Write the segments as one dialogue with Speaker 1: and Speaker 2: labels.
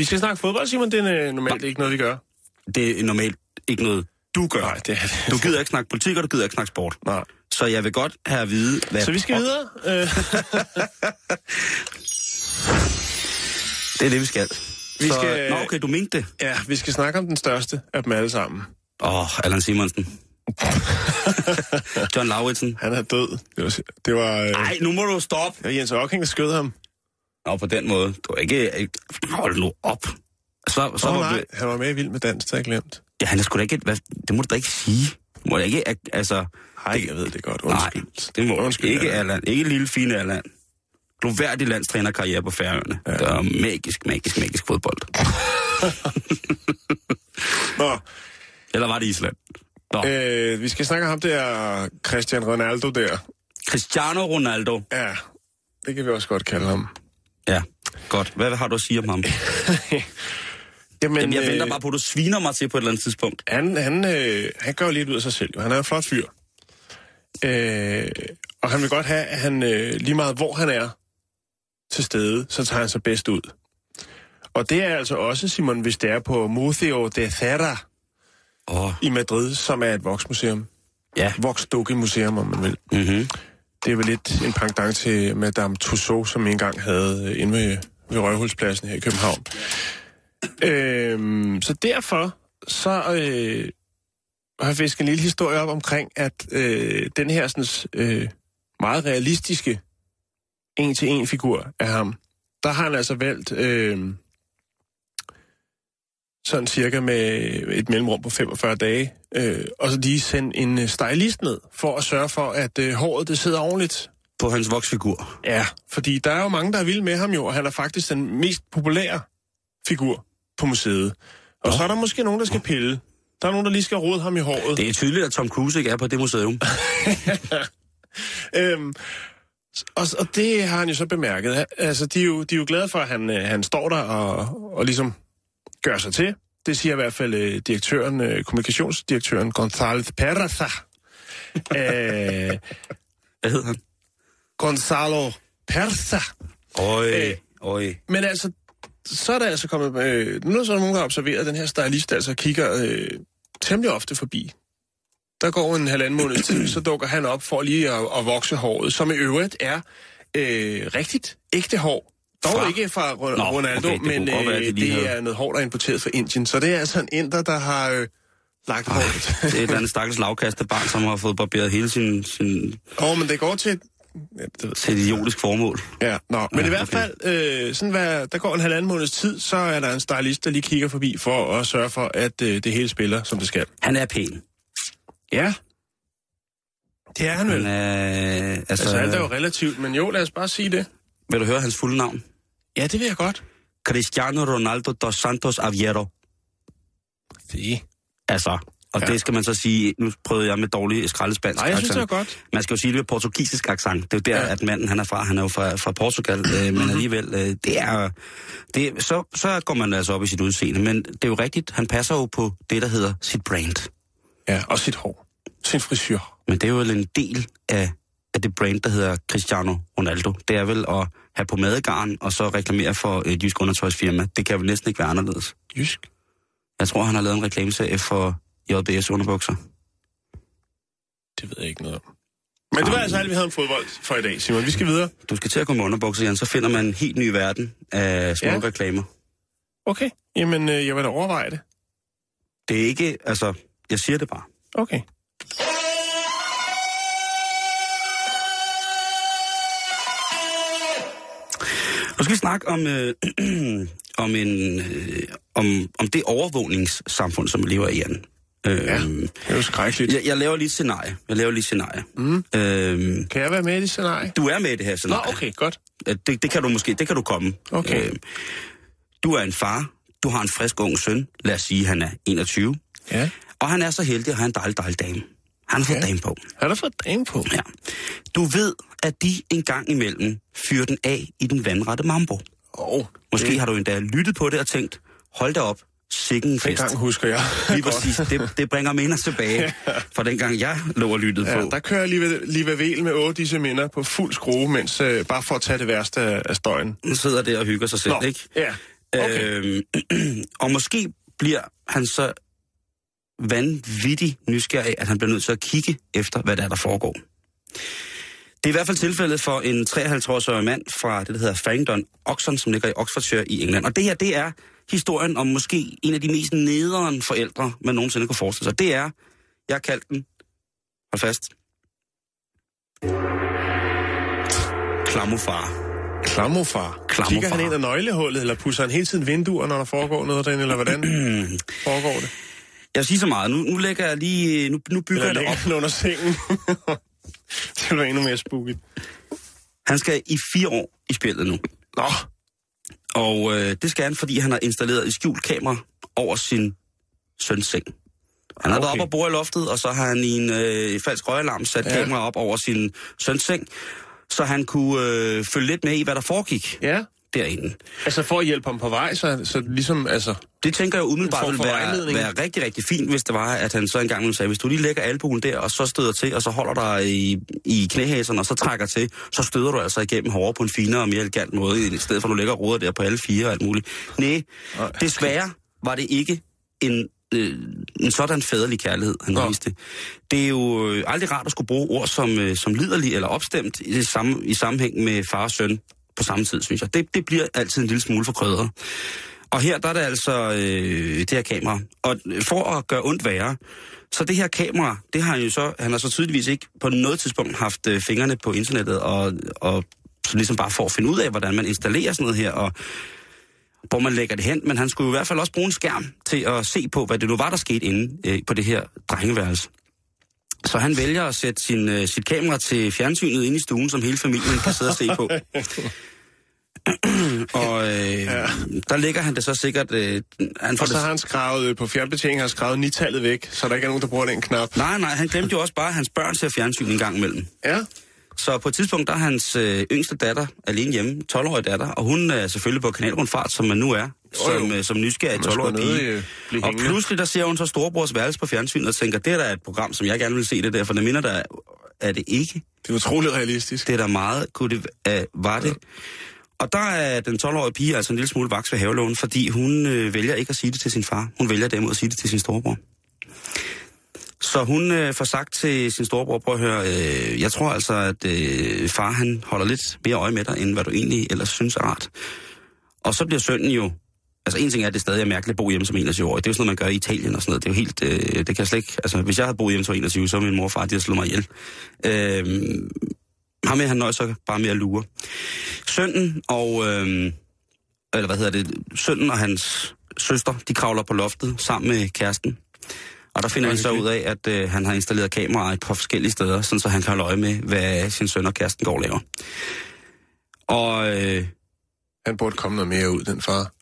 Speaker 1: Vi
Speaker 2: skal snakke fodbold, Simon. Det er normalt ikke noget, vi gør.
Speaker 3: det er normalt ikke noget, du gør.
Speaker 2: Nej, det er det.
Speaker 3: Du gider ikke snakke politik, og du gider ikke snakke sport.
Speaker 2: Nej.
Speaker 3: Så jeg vil godt have at vide, hvad...
Speaker 2: Så vi skal videre. Øh,
Speaker 3: Det er det, vi skal.
Speaker 2: Vi
Speaker 3: så,
Speaker 2: skal-
Speaker 3: Nå, okay, du mente det.
Speaker 2: ja, vi skal snakke om den største af dem alle sammen.
Speaker 3: Åh, oh, Allan Simonsen. John Lauritsen.
Speaker 2: Han er død. Det var, var, øh,
Speaker 3: Nej, nu må du stoppe.
Speaker 2: det var Jens Ocking, der skød ham.
Speaker 3: Nå, på den måde. Du er ikke... ikke- Hold nu op. Så, så
Speaker 2: oh,
Speaker 3: var
Speaker 2: nej,
Speaker 3: vi-
Speaker 2: han var med i Vild med Dans, det har jeg glemt.
Speaker 3: Ja, han er sgu da ikke... Hvad, det må du da ikke sige. Du må da ikke... Altså...
Speaker 2: Nej, jeg ved det godt.
Speaker 3: Nej,
Speaker 2: Undskyld.
Speaker 3: det må du
Speaker 2: Undskyld,
Speaker 3: ikke.
Speaker 2: Allan.
Speaker 3: Ikke lille, fine Allan. Gloværdig landstrænerkarriere på Færøerne. Ja. Det er magisk, magisk, magisk fodbold.
Speaker 2: Nå,
Speaker 3: Eller var det Island? Nå.
Speaker 2: øh, vi skal snakke om ham der, Christian Ronaldo der.
Speaker 3: Cristiano Ronaldo.
Speaker 2: Ja, det kan vi også godt kalde ham.
Speaker 3: Ja, godt. Hvad har du at sige om ham?
Speaker 2: Jamen,
Speaker 3: Jamen, jeg venter
Speaker 2: øh,
Speaker 3: bare på, at du sviner mig til på et eller andet tidspunkt.
Speaker 2: Han, han, øh, han gør jo lidt ud af sig selv. Han er en flot fyr. Øh, og han vil godt have, at han øh, lige meget hvor han er til stede, så tager han sig bedst ud. Og det er altså også, Simon, hvis det er på Museo de
Speaker 3: Åh, oh,
Speaker 2: i Madrid, som er et voksmuseum.
Speaker 3: ja.
Speaker 2: Voksdukkemuseum, om man vil.
Speaker 3: Mm-hmm.
Speaker 2: Det er vel lidt en pangdang til Madame Tussauds, som engang havde øh, inde ved, ved Røghulspladsen her i København. Øhm, så derfor så øh, har jeg fisket en lille historie op omkring, at øh, den her sådan, øh, meget realistiske en-til-en-figur af ham, der har han altså valgt øh, sådan cirka med et mellemrum på 45 dage, øh, og så lige sende en øh, stylist ned for at sørge for, at øh, håret det sidder ordentligt.
Speaker 3: På hans voksfigur.
Speaker 2: Ja, fordi der er jo mange, der er vilde med ham jo, og han er faktisk den mest populære figur på museet. Og så er der måske nogen, der skal pille. Der er nogen, der lige skal rode ham i håret.
Speaker 3: Det er tydeligt, at Tom Cruise ikke er på det museum.
Speaker 2: Øhm, og, og det har han jo så bemærket. Altså, de er jo, de er jo glade for, at han, øh, han står der og, og ligesom gør sig til. Det siger i hvert fald øh, direktøren, øh, kommunikationsdirektøren González Peraza. øh,
Speaker 3: Hvad hedder han?
Speaker 2: Gonzalo Perza.
Speaker 3: Øj,
Speaker 2: Øh.
Speaker 3: øj.
Speaker 2: Men altså, så er der altså kommet... Øh, nu er så nogen, der har observeret, at den her stylist altså kigger øh, temmelig ofte forbi. Der går en halvanden måneds tid, så dukker han op for lige at, at vokse håret, som i øvrigt er øh, rigtigt ægte hår. Dog
Speaker 3: Fra?
Speaker 2: ikke fra Ro-
Speaker 3: Nå,
Speaker 2: Ronaldo,
Speaker 3: okay, det
Speaker 2: men
Speaker 3: være,
Speaker 2: øh,
Speaker 3: lige
Speaker 2: det
Speaker 3: havde-
Speaker 2: er noget hår, der er importeret fra Indien. Så det er altså en inder, der har øh, lagt håret.
Speaker 3: Det er et eller andet stakkels lavkastet barn, som har fået barberet hele sin, sin,
Speaker 2: Åh, men det går til... Ja, det
Speaker 3: til et idiotisk formål.
Speaker 2: Ja, nå, men
Speaker 3: Ja,
Speaker 2: i hvert
Speaker 3: okay.
Speaker 2: fald, øh, sådan hvad, der går en halvanden måneds tid, så er der en stylist, der lige kigger forbi for at sørge for, at øh, det hele spiller, som det skal.
Speaker 3: Han er pæn.
Speaker 2: Ja. Det er han vel.
Speaker 3: Han er, altså,
Speaker 2: Altså, alt er jo relativt, men jo, lad os bare sige det.
Speaker 3: vil du høre hans fulde navn?
Speaker 2: Ja, det vil jeg godt.
Speaker 3: Cristiano Ronaldo dos Santos Aveiro.
Speaker 2: Det.
Speaker 3: Altså, og
Speaker 2: Ja.
Speaker 3: det skal man så sige, nu prøvede jeg med dårlig skraldespansk
Speaker 2: Nej, jeg synes, det
Speaker 3: accent.
Speaker 2: var godt.
Speaker 3: Man skal jo sige det med portugisisk accent. Det er jo der,
Speaker 2: Ja. Mhm.
Speaker 3: at manden han er fra. Han er jo fra, fra Portugal, øh, men alligevel, øh, det er, det er så, så går man altså op i sit udseende. Men det er jo rigtigt, han passer jo på det, der hedder sit brand.
Speaker 2: Ja, og sit hår. Sin frisyr.
Speaker 3: Men det er jo en del af, af det brand, der hedder Cristiano Ronaldo. Det er vel at have på madegarn og så reklamere for et jysk undertøjsfirma. Det kan vel næsten ikke være anderledes.
Speaker 2: Jysk.
Speaker 3: Jeg tror, han har lavet en reklameserie for JBS underbukser.
Speaker 2: Det ved jeg ikke noget om. Men det var altså alt, vi havde om fodbold for i dag, Simon. Vi skal videre.
Speaker 3: Du skal til at gå med underbukser, Jan, så finder man en helt ny verden af små
Speaker 2: Ja.
Speaker 3: ja. reklamer.
Speaker 2: Okay. Jamen, øh, jeg vil da overveje det.
Speaker 3: Det er ikke, altså, jeg siger det bare.
Speaker 2: Okay.
Speaker 3: Nu skal vi snakke om, øh, om, en, øh, om, om det overvågningssamfund, som vi lever i, Jan. Øh,
Speaker 2: Ja. Det er jo skrækkeligt.
Speaker 3: jeg, jeg laver lige et scenarie. Jeg laver lige et scenarie.
Speaker 2: Mm.
Speaker 3: Øh,
Speaker 2: Kan jeg være med i det scenarie?
Speaker 3: du er med i det her
Speaker 2: Nå,
Speaker 3: scenarie.
Speaker 2: okay, godt.
Speaker 3: Det, det kan du måske, det kan du komme.
Speaker 2: Okay.
Speaker 3: Øh, du er en far, du har en frisk ung søn, lad os sige, han er 21,
Speaker 2: Ja.
Speaker 3: og han er så heldig at have en dejlig, dejlig dame. Han har fået
Speaker 2: Ja.
Speaker 3: dame på.
Speaker 2: Har du fået dame på?
Speaker 3: Ja. Du ved, at de en gang imellem fyrer den af i den vandrette mambo.
Speaker 2: Oh,
Speaker 3: Måske har du endda lyttet på det og tænkt, hold da op, sikken en fest.
Speaker 2: dengang husker jeg.
Speaker 3: Lige præcis, det, det bringer minder tilbage fra dengang jeg lå og lyttede
Speaker 2: Ja,
Speaker 3: på.
Speaker 2: der kører lige lige vel med otte disse minder på fuld skrue, mens øh, bare for at tage det værste af, støjen.
Speaker 3: Han sidder der og hygger sig selv,
Speaker 2: Nå,
Speaker 3: ikke?
Speaker 2: ja. Okay.
Speaker 3: Øhm, og måske bliver han så vanvittig nysgerrig, af, at han bliver nødt til at kigge efter, hvad der er, der foregår. Det er i hvert fald tilfældet for en 53-årig mand fra det, der hedder Farringdon Oxon, som ligger i Oxfordshire i England. Og det her, det er historien om måske en af de mest nederen forældre, man nogensinde kunne forestille sig. Det er, jeg har kaldt den, hold fast, Klamofar.
Speaker 2: Klamofar.
Speaker 3: Klamofar.
Speaker 2: Kigger han ind ad nøglehullet, eller pusser han hele tiden vinduer, når der foregår noget derinde, eller hvordan foregår det?
Speaker 3: Jeg vil sige så meget. Nu, nu lægger jeg lige... Nu, nu bygger
Speaker 2: Eller
Speaker 3: jeg det op.
Speaker 2: under sengen? det være endnu mere spooky.
Speaker 3: Han skal i fire år i spillet nu.
Speaker 2: Nå,
Speaker 3: Og øh, det skal han, fordi han har installeret et skjult kamera over sin søns seng. Han har okay. været
Speaker 2: Okay.
Speaker 3: op og bor i loftet, og så har han i en øh, falsk røgalarm sat. Ja. kamera op over sin søns seng, så han kunne øh, følge lidt med i, hvad der foregik
Speaker 2: ja.
Speaker 3: Derinde.
Speaker 2: Altså for at hjælpe ham på vej, så, så ligesom, altså...
Speaker 3: Det tænker jeg umiddelbart ville være, være rigtig, rigtig fint, hvis det var, at han så engang sige, hvis du lige lægger albuen der, og så støder til, og så holder dig i, i knæhæserne, og så trækker til, så støder du altså igennem hårdere på en finere og mere elegant måde, i stedet for at du lægger råder der på alle fire og alt muligt. Nej, desværre var det ikke en, øh, en sådan fæderlig kærlighed, han
Speaker 2: Nå.
Speaker 3: viste. Det er jo øh, aldrig rart at skulle bruge ord som, øh, som liderlig eller opstemt i, det samme, i sammenhæng med far og søn på samme tid, synes jeg. Det, det bliver altid en lille smule for krydret. Og her der er det altså øh, det her kamera. Og for at gøre ondt værre, så det her kamera, det har han jo så, han har så tydeligvis ikke på noget tidspunkt haft øh, fingrene på internettet, og, og så ligesom bare for at finde ud af, hvordan man installerer sådan noget her, og hvor man lægger det hen. Men han skulle jo i hvert fald også bruge en skærm til at se på, hvad det nu var, der skete inde øh, på det her drengeværelse. Så han vælger at sætte sin, øh, sit kamera til fjernsynet inde i stuen, som hele familien kan sidde og se på. og øh, ja. der ligger han det så sikkert... Øh, han får
Speaker 2: Og så
Speaker 3: det,
Speaker 2: har han skrevet øh, på fjernbetjeningen, har skrevet nitallet væk, så der ikke er nogen, der bruger den knap.
Speaker 3: nej, nej, han glemte jo også bare, at hans børn ser fjernsyn en gang imellem.
Speaker 2: Ja.
Speaker 3: Så på et tidspunkt, der er hans øh, yngste datter alene hjemme, 12-årig datter, og hun er selvfølgelig på kanalrundfart, som man nu er,
Speaker 2: Jo, jo.
Speaker 3: som, øh, som nysgerrig
Speaker 2: Man
Speaker 3: 12-årig
Speaker 2: skulle nødig,
Speaker 3: pige.
Speaker 2: øh, blive
Speaker 3: Og pludselig, der ser hun så storebrors værelse på fjernsynet og tænker, det er da et program, som jeg gerne vil se det der, for det minder der, er det ikke.
Speaker 2: Det er utroligt realistisk.
Speaker 3: Det er da meget, kunne det, uh, var det. Og der er den 12-årige pige altså en lille smule vaks ved havelån, fordi hun øh, vælger ikke at sige det til sin far. Hun vælger derimod at sige det til sin storebror. Så hun øh, får sagt til sin storebror, prøv at høre, øh, jeg tror altså, at øh, far han holder lidt mere øje med dig, end hvad du egentlig ellers synes er rart. Og så bliver sønnen jo, altså en ting er, at det stadig er mærkeligt at bo hjemme som 21 år. Det er jo sådan noget, man gør i Italien og sådan noget. Det er jo helt, øh, det kan jeg slet ikke, altså hvis jeg havde boet hjemme som 21, så ville min mor og far, de havde slået mig ihjel. Øh, ham med, han nøjes så bare med at lure. Sønnen og, øh, eller hvad hedder det, sønnen og hans søster, de kravler på loftet sammen med kæresten. Og der finder de så ud af, at øh, han har installeret kameraer et par forskellige steder, sådan så han kan holde øje med, hvad sin søn og kæresten går og laver. Og øh,
Speaker 2: Han burde komme noget mere ud, den far.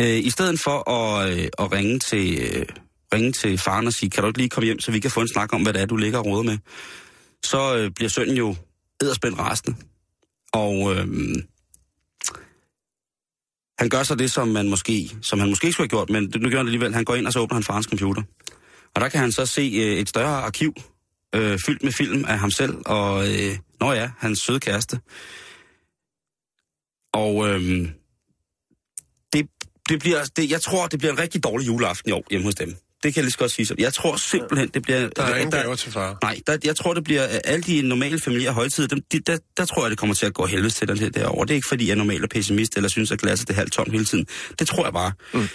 Speaker 3: øh, i stedet for at, øh, at ringe, til, øh, ringe til faren og sige, kan du ikke lige komme hjem, så vi kan få en snak om, hvad det er, du ligger og råder med, så øh, bliver sønnen jo edderspændt rasende. Og øh, han gør så det, som, man måske, som han måske ikke skulle have gjort, men nu gør han det alligevel. Han går ind, og så åbner han farens computer. Og der kan han så se øh, et større arkiv, øh, fyldt med film af ham selv, og øh, nå ja, hans søde kæreste. Og øh, det, det bliver, det, jeg tror, det bliver en rigtig dårlig juleaften i år hjemme hos dem. Det kan jeg lige så godt sige. Jeg tror simpelthen, det bliver...
Speaker 2: Der er ingen gaver til far.
Speaker 3: Nej, der, jeg tror, det bliver øh, alle de normale familier højtider, dem, de, der, der tror jeg, det kommer til at gå helvedes til den her derovre. Det er ikke, fordi jeg er normalt er pessimist, eller synes, at glasset er halvt tomt hele tiden. Det tror jeg bare. Mm.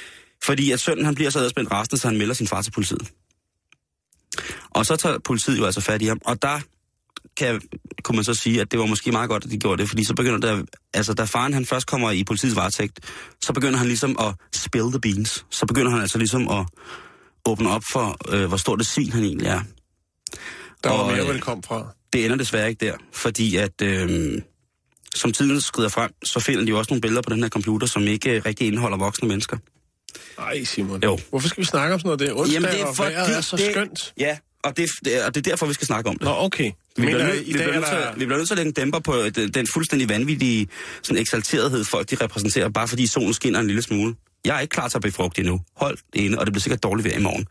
Speaker 3: Fordi at sønnen, han bliver så adspændt resten, så han melder sin far til politiet. Og så tager politiet jo altså fat i ham, og der kan, kunne man så sige, at det var måske meget godt, at de gjorde det, fordi så begynder der, altså da faren han først kommer i politiets varetægt, så begynder han ligesom at spill the beans. Så begynder han altså ligesom at åbne op for, øh, hvor stort det svin han egentlig er.
Speaker 2: Der var
Speaker 3: Og,
Speaker 2: mere,
Speaker 3: øh,
Speaker 2: hvor det kom fra.
Speaker 3: Det ender desværre ikke der, fordi at øh, som tiden skrider frem, så finder de jo også nogle billeder på den her computer, som ikke rigtig indeholder voksne mennesker.
Speaker 2: Ej, Simon.
Speaker 3: Jo.
Speaker 2: Hvorfor skal vi snakke om sådan noget? Det er onsdag, Jamen, det er og vejret er så
Speaker 3: det,
Speaker 2: skønt.
Speaker 3: Ja, og det, er- og det er derfor, vi skal snakke om det.
Speaker 2: Nå, okay.
Speaker 3: Vi bliver,
Speaker 2: øh, i
Speaker 3: vi, bliver
Speaker 2: er
Speaker 3: nødt til, vi bliver nødt til at lægge en dæmper på den, den fuldstændig vanvittige sådan eksalterethed, folk de repræsenterer, bare fordi solen skinner en lille smule. Jeg er ikke klar til at befrugte endnu. Hold det inde, og det bliver sikkert dårligt vejr i morgen.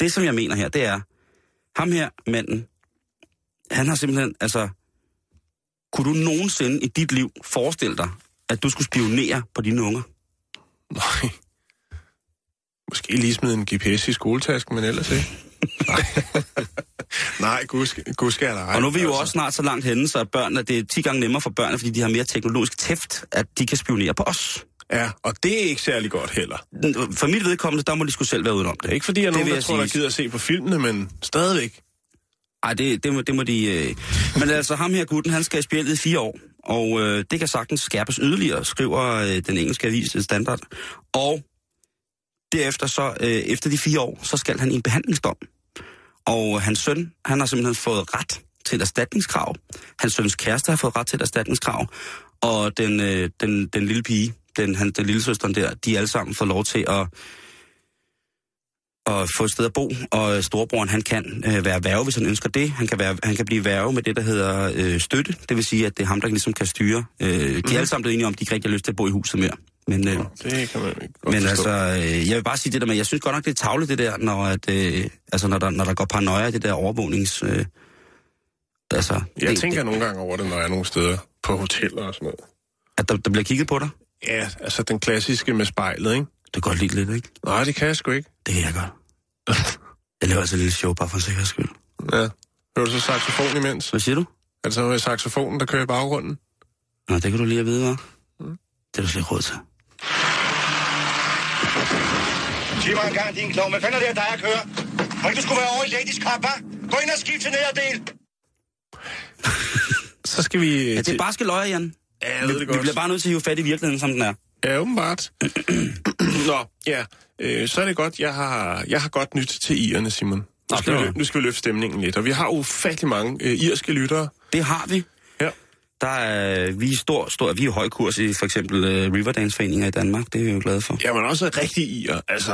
Speaker 3: Det, som jeg mener her, det er, ham her, manden, han har simpelthen, altså, kunne du nogensinde i dit liv forestille dig, at du skulle spionere på dine unger?
Speaker 2: Nej. Måske lige smide en GPS i skoletasken, men ellers ikke. Nej, Nej gud, skal- gud skal der ej.
Speaker 3: Og nu er vi jo
Speaker 2: Altså,
Speaker 3: også snart så langt henne, så børnene, det er 10 gange nemmere for børnene, fordi de har mere teknologisk tæft, at de kan spionere på os.
Speaker 2: Ja, og det er ikke særlig godt heller.
Speaker 3: For mit vedkommende, der må de skulle selv være udenom det.
Speaker 2: Er ikke fordi, jeg er nogen, der
Speaker 3: jeg
Speaker 2: tror, der gider at se på filmene, men stadigvæk.
Speaker 3: Ej, det, det, må, det må de... Øh... Men altså, ham her gutten, han skal i spjældet i fire år, og øh, det kan sagtens skærpes yderligere, skriver øh, den engelske avis Standard. Og derefter så, øh, efter de fire år, så skal han i en behandlingsdom. Og hans søn, han har simpelthen fået ret til et erstatningskrav. Hans søns kæreste har fået ret til et erstatningskrav. Og den, øh, den, den lille pige, den, han, den lille søsteren der, de alle sammen fået lov til at at få et sted at bo, og storebroren han kan øh, være værge, hvis han ønsker det. Han kan, være, han kan blive værge med det, der hedder øh, støtte. Det vil sige, at det er ham, der ligesom kan styre. Øh, de er
Speaker 2: Mhm.
Speaker 3: alle sammen blevet enige om, at de ikke rigtig har lyst til at bo i huset mere. Men, øh,
Speaker 2: Det kan man godt
Speaker 3: men
Speaker 2: forstå.
Speaker 3: altså, øh, jeg vil bare sige det der med, jeg synes godt nok, det er tavligt det der, når, at, øh, altså, når, der, når der går paranoia i det der overvågnings... Øh, altså,
Speaker 2: Jeg
Speaker 3: det,
Speaker 2: tænker
Speaker 3: det,
Speaker 2: nogle gange over det, når jeg er nogle steder på hoteller og sådan noget.
Speaker 3: at der, der bliver kigget på dig.
Speaker 2: Ja, altså den klassiske med spejlet, ikke?
Speaker 3: Det kan godt lide lidt, ikke?
Speaker 2: Nej, det kan jeg sgu ikke.
Speaker 3: Det kan jeg godt. Jeg laver altså et lille show, bare for sikkerheds skyld.
Speaker 2: Ja. Hører du så saxofon imens?
Speaker 3: Hvad siger du?
Speaker 2: Er det så med saxofonen, der kører i baggrunden?
Speaker 3: Nå, det kan du lige at vide, hva'? Det er du slet ikke råd til.
Speaker 4: Sig mig engang, din klovn. Hvad fanden er det, der er kører? Må ikke du skulle være over i Ladies Cup, hva'? Gå ind og skift til nederdel.
Speaker 2: Så skal vi...
Speaker 3: Ja, det er bare skal løje, Jan.
Speaker 2: Ja, jeg
Speaker 3: Vi,
Speaker 2: ved det
Speaker 3: vi
Speaker 2: godt.
Speaker 3: bliver bare nødt til at hive fat i virkeligheden, som den er.
Speaker 2: Ja, åbenbart. Nå, ja. Øh, så er det godt, jeg har, jeg har godt nyt til irerne, Simon. Nu skal, vi, nu skal vi løfte stemningen lidt, og vi har ufattelig mange øh, irske lyttere.
Speaker 3: Det har vi. Der er, vi er stor, stor, vi er høj kurs i for eksempel uh, Riverdance-foreninger i Danmark. Det er vi jo glade for.
Speaker 2: Ja, men også rigtig ir, altså.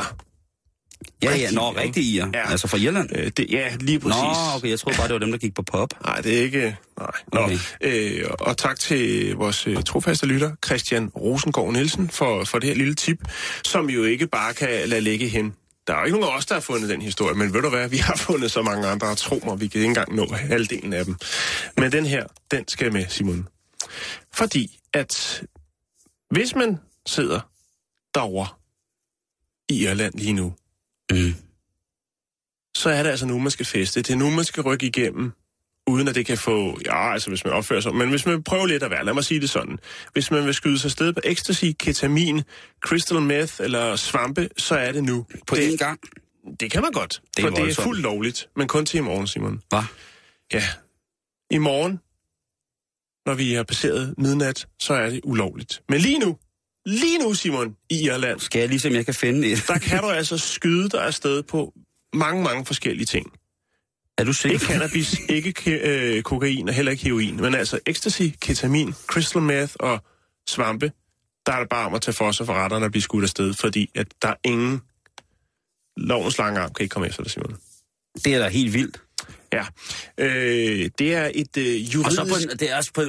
Speaker 3: Ja, ja, nå, rigtig i.
Speaker 2: Ja.
Speaker 3: Altså fra Irland.
Speaker 2: Øh, det, ja, lige præcis.
Speaker 3: Nå, okay, jeg troede bare, det var dem, der gik på pop.
Speaker 2: Nej, det er ikke... Nej. Nå.
Speaker 3: Okay.
Speaker 2: Øh, og tak til vores øh, trofaste lytter, Christian Rosengård Nielsen, for, for det her lille tip, som jo ikke bare kan lade ligge hen. Der er jo ikke nogen af os, der har fundet den historie, men ved du hvad, vi har fundet så mange andre, og tro mig, vi kan ikke engang nå halvdelen af dem. Men den her, den skal med, Simon. Fordi at hvis man sidder derovre i Irland lige nu,
Speaker 3: Mm.
Speaker 2: så er det altså nu, man skal feste. Det er nu, man skal rykke igennem, uden at det kan få... Ja, altså hvis man opfører sig... Men hvis man vil prøve lidt at være, lad mig sige det sådan. Hvis man vil skyde sig sted på ecstasy, ketamin, crystal meth eller svampe, så er det nu.
Speaker 3: På
Speaker 2: det,
Speaker 3: én gang.
Speaker 2: Det kan man godt,
Speaker 3: Det er
Speaker 2: for det er
Speaker 3: voldsomt.
Speaker 2: fuldt lovligt. Men kun til i morgen, Simon.
Speaker 3: Hvad?
Speaker 2: Ja. I morgen, når vi har passeret midnat, så er det ulovligt. Men lige nu, lige nu, Simon, i Irland,
Speaker 3: Skal jeg lige se, om jeg kan finde et?
Speaker 2: der kan du altså skyde dig afsted på mange, mange forskellige ting.
Speaker 3: Er du sikker?
Speaker 2: Ikke cannabis, ikke ke- øh, kokain og heller ikke heroin, men altså ecstasy, ketamin, crystal meth og svampe, der er det bare om at tage for sig for retterne og blive skudt afsted, fordi at der er ingen lovens lange arm kan ikke komme efter dig, Simon.
Speaker 3: Det er da helt vildt.
Speaker 2: Ja, øh, det er et øh,
Speaker 3: Og
Speaker 2: juridisk...
Speaker 3: så på det er også på...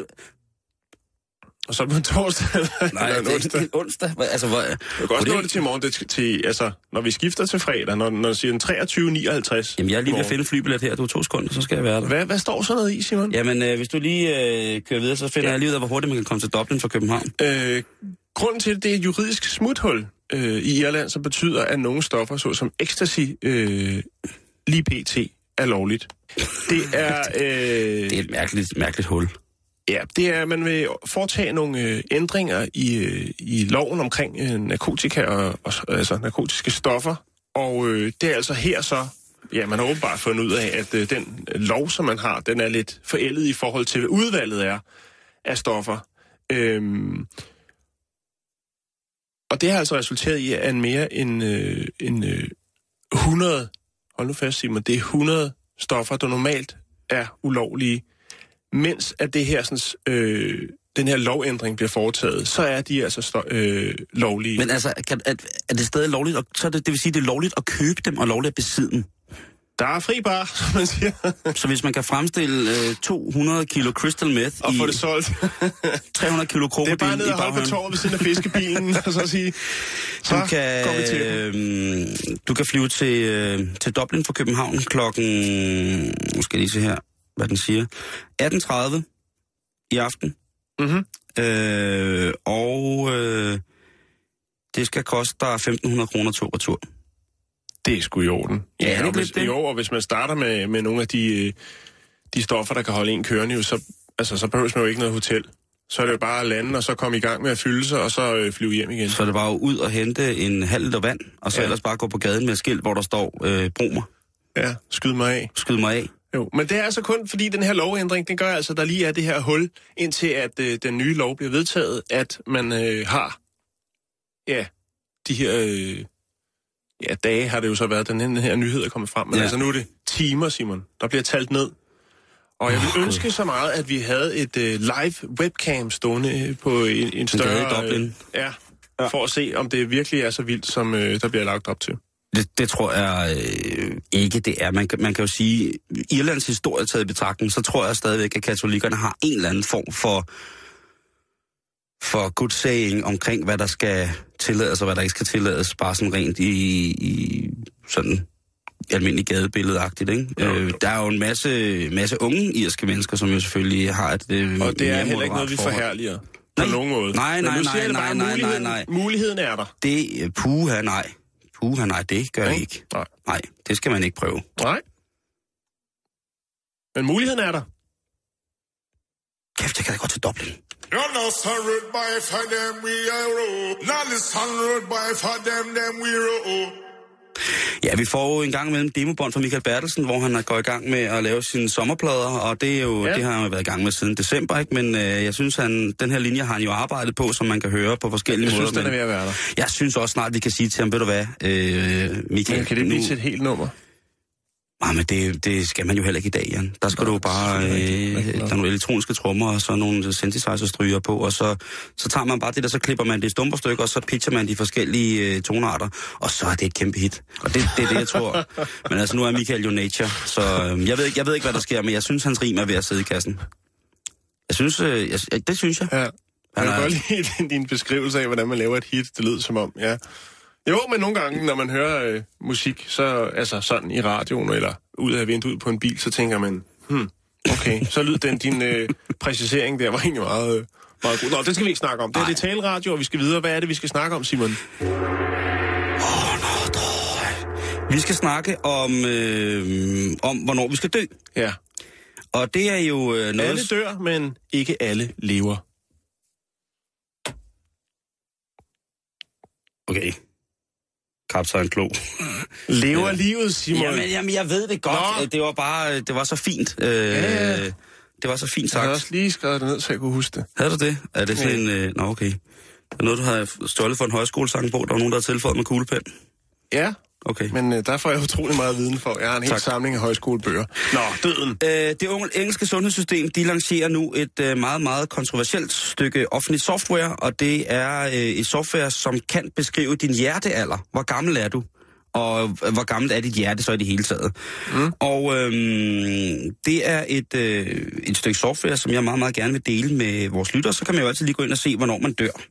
Speaker 2: og så på en torsdag
Speaker 3: Nej,
Speaker 2: eller en
Speaker 3: det er
Speaker 2: onsdag.
Speaker 3: en onsdag. Altså, hvor,
Speaker 2: Jeg kan også nå det til i morgen, det til, altså, når vi skifter til fredag, når, når du siger den 23.59.
Speaker 3: Jamen, jeg er lige ved at finde flybillet her. Du er to sekunder, så skal jeg være der.
Speaker 2: Hvad, hvad står så noget i, Simon?
Speaker 3: Jamen, øh, hvis du lige øh, kører videre, så finder
Speaker 2: Ja.
Speaker 3: jeg lige ud af, hvor hurtigt man kan komme til Dublin fra København.
Speaker 2: Øh, grunden til, at det er et juridisk smuthul øh, i Irland, som betyder, at nogle stoffer, såsom ecstasy, øh, lige pt. er lovligt. Det er, øh,
Speaker 3: Det er et mærkeligt, mærkeligt hul
Speaker 2: ja, det er, at man vil foretage nogle øh, ændringer i, øh, i loven omkring øh, narkotika og, og altså narkotiske stoffer. Og øh, det er altså her så ja, man har åbenbart fundet ud af, at øh, den lov, som man har, den er lidt forældet i forhold til, hvad udvalget er af stoffer. Øhm, og det har altså resulteret i, at en mere end, øh, end øh, 100, hold nu fast Simon, det er 100 stoffer, der normalt er ulovlige, mens at det her, sådan, øh, den her lovændring bliver foretaget, så er de altså sto- øh, lovlige.
Speaker 3: Men altså, kan, er, er det stadig lovligt? At, så det, det vil sige, det er lovligt at købe dem og lovligt at besidde dem.
Speaker 2: Der er fri bar, som man siger,
Speaker 3: Så hvis man kan fremstille øh, 200 kilo crystal meth
Speaker 2: og
Speaker 3: i
Speaker 2: få det solgt.
Speaker 3: 300 kilo
Speaker 2: det
Speaker 3: krokodil
Speaker 2: er bare ned
Speaker 3: i
Speaker 2: og holde på torvet ved siden af fiskebilen, og så sige, så
Speaker 3: du kan,
Speaker 2: går vi til
Speaker 3: øh, du kan flyve til, øh, til Dublin fra København klokken, nu skal jeg lige se her, hvad den siger, 18.30 i aften.
Speaker 2: Mhm.
Speaker 3: Øh, og øh, det skal koste dig 1.500 kroner to retur.
Speaker 2: Det er sgu i orden.
Speaker 3: Ja, det er
Speaker 2: hvis,
Speaker 3: det.
Speaker 2: Jo, og hvis man starter med, med nogle af de, øh, de stoffer, der kan holde en kørende, jo, så, altså, så behøver man jo ikke noget hotel. Så er det jo bare at lande, og så komme i gang med at fylde sig, og så øh, flyve hjem igen.
Speaker 3: Så er det bare ud og hente en halv liter vand, og så
Speaker 2: Ja.
Speaker 3: ja. ellers bare gå på gaden med et skilt, hvor der står, øh, brug mig,
Speaker 2: Ja, skyd mig af.
Speaker 3: skyd mig af.
Speaker 2: Jo, men det er altså kun, fordi den her lovændring, den gør altså, at der lige er det her hul, indtil at øh, den nye lov bliver vedtaget, at man øh, har, ja, de her, øh, ja, dage har det jo så været, den, den her nyhed er kommet frem, men ja. Altså nu er det timer, Simon, der bliver talt ned. Og jeg vil ønske så meget, at vi havde et øh, live webcam stående øh, på en, en større... Øh, ja, for at se, om det virkelig er så vildt, som øh, der bliver lagt op til.
Speaker 3: Det, det tror jeg øh, ikke, det er. Man, man kan jo sige, Irlands historie taget i betragtning, så tror jeg stadigvæk, at katolikkerne har en eller anden form for, for good saying omkring, hvad der skal tillades og hvad der ikke skal tillades, bare sådan rent i, i sådan almindelig gadebilledeagtigt, ikke?
Speaker 2: Jo.
Speaker 3: Øh, der er jo en masse, masse unge irske mennesker, som jo selvfølgelig har et øh,
Speaker 2: Og det er heller ikke noget, vi forherliger. På
Speaker 3: Nej.
Speaker 2: nogen måde.
Speaker 3: Nej, nej, nej, nej, nej, nej,
Speaker 2: muligheden,
Speaker 3: nej.
Speaker 2: Muligheden er der.
Speaker 3: Det, øh, puha, nej. Puha, nej, det gør det
Speaker 2: Ikke?
Speaker 3: ikke.
Speaker 2: Nej.
Speaker 3: Nej, det skal man ikke prøve.
Speaker 2: Nej. Men muligheden er der.
Speaker 3: Kæft, jeg kan da godt til Dublin.
Speaker 5: You're no son road boy for them we are. Not the son road boy for them them we roll.
Speaker 3: Ja, vi får jo en gang imellem demobånd fra Michael Bertelsen, hvor han går i gang med at lave sine sommerplader, og det, er jo,
Speaker 2: Ja.
Speaker 3: det har han jo været i gang med siden december, ikke? Men øh, jeg synes, han, den her linje har han jo arbejdet på, som man kan høre på forskellige
Speaker 2: Jeg
Speaker 3: måder.
Speaker 2: synes, den er ved at være der.
Speaker 3: Jeg synes også snart, vi kan sige til ham, ved du hvad, øh, Michael,
Speaker 2: Men kan det blive til et helt nummer?
Speaker 3: Nej, men det, det skal man jo heller ikke i dag, Jan. Der skal
Speaker 2: Nå,
Speaker 3: du bare... Øh, der er nogle elektroniske trommer, og så nogle synthesizer-stryger på, og så, så tager man bare det der, så klipper man det i stumper stykker, og så pitcher man de forskellige øh, tonarter, og så er det et kæmpe hit. Og det, det er det, jeg tror. Men altså, nu er Michael jo nature, så øh, jeg, ved ikke, jeg ved ikke, hvad der sker, men jeg synes, hans rim er ved at sidde i kassen. Jeg synes, øh, jeg, det synes jeg.
Speaker 2: Ja. Jeg
Speaker 3: Han
Speaker 2: kan
Speaker 3: er-
Speaker 2: godt lide din, din beskrivelse af, hvordan man laver et hit. Det lyder som om, ja. Jo, men nogle gange, når man hører øh, musik, så altså sådan i radioen eller ud af vinduet på en bil, så tænker man, hmm, okay, så lyder den din øh, præcisering der var egentlig meget, øh, meget god. Nå, det skal vi ikke snakke om. Det er det taleradio, og vi skal videre. Hvad er det, vi skal snakke om, Simon?
Speaker 3: Vi skal snakke om, øh, om, hvornår vi skal dø.
Speaker 2: Ja.
Speaker 3: Og det er jo øh, noget...
Speaker 2: Alle dør, men ikke alle lever.
Speaker 3: Okay. Kaptajn Klo.
Speaker 2: Lever
Speaker 3: Ja.
Speaker 2: livet, Simon?
Speaker 3: Jamen, jamen, jeg ved det godt.
Speaker 2: Nå.
Speaker 3: Det var bare, det var så fint. Øh,
Speaker 2: Ja.
Speaker 3: Det var så fint
Speaker 2: jeg har
Speaker 3: sagt.
Speaker 2: også lige skrevet det ned, så jeg kunne huske det.
Speaker 3: Havde du det? Er det sådan en... Øh, nå, okay. Er noget, du har stjålet for en højskolesang på? Der var nogen, der har tilføjet med kuglepen.
Speaker 2: Ja,
Speaker 3: Okay.
Speaker 2: men øh, der får jeg utrolig meget viden for. Jeg har en hel
Speaker 3: Tak.
Speaker 2: samling af højskolebøger. Nå, døden.
Speaker 3: Øh, det unge engelske sundhedssystem, de lancerer nu et øh, meget, meget kontroversielt stykke offentlig software, og det er øh, et software, som kan beskrive din hjertealder. Hvor gammel er du? Og øh, hvor gammelt er dit hjerte så i det hele taget? Mm. Og øh, det er et, øh, et stykke software, som jeg meget, meget gerne vil dele med vores lyttere. Så kan man jo altid lige gå ind og se, hvornår man dør.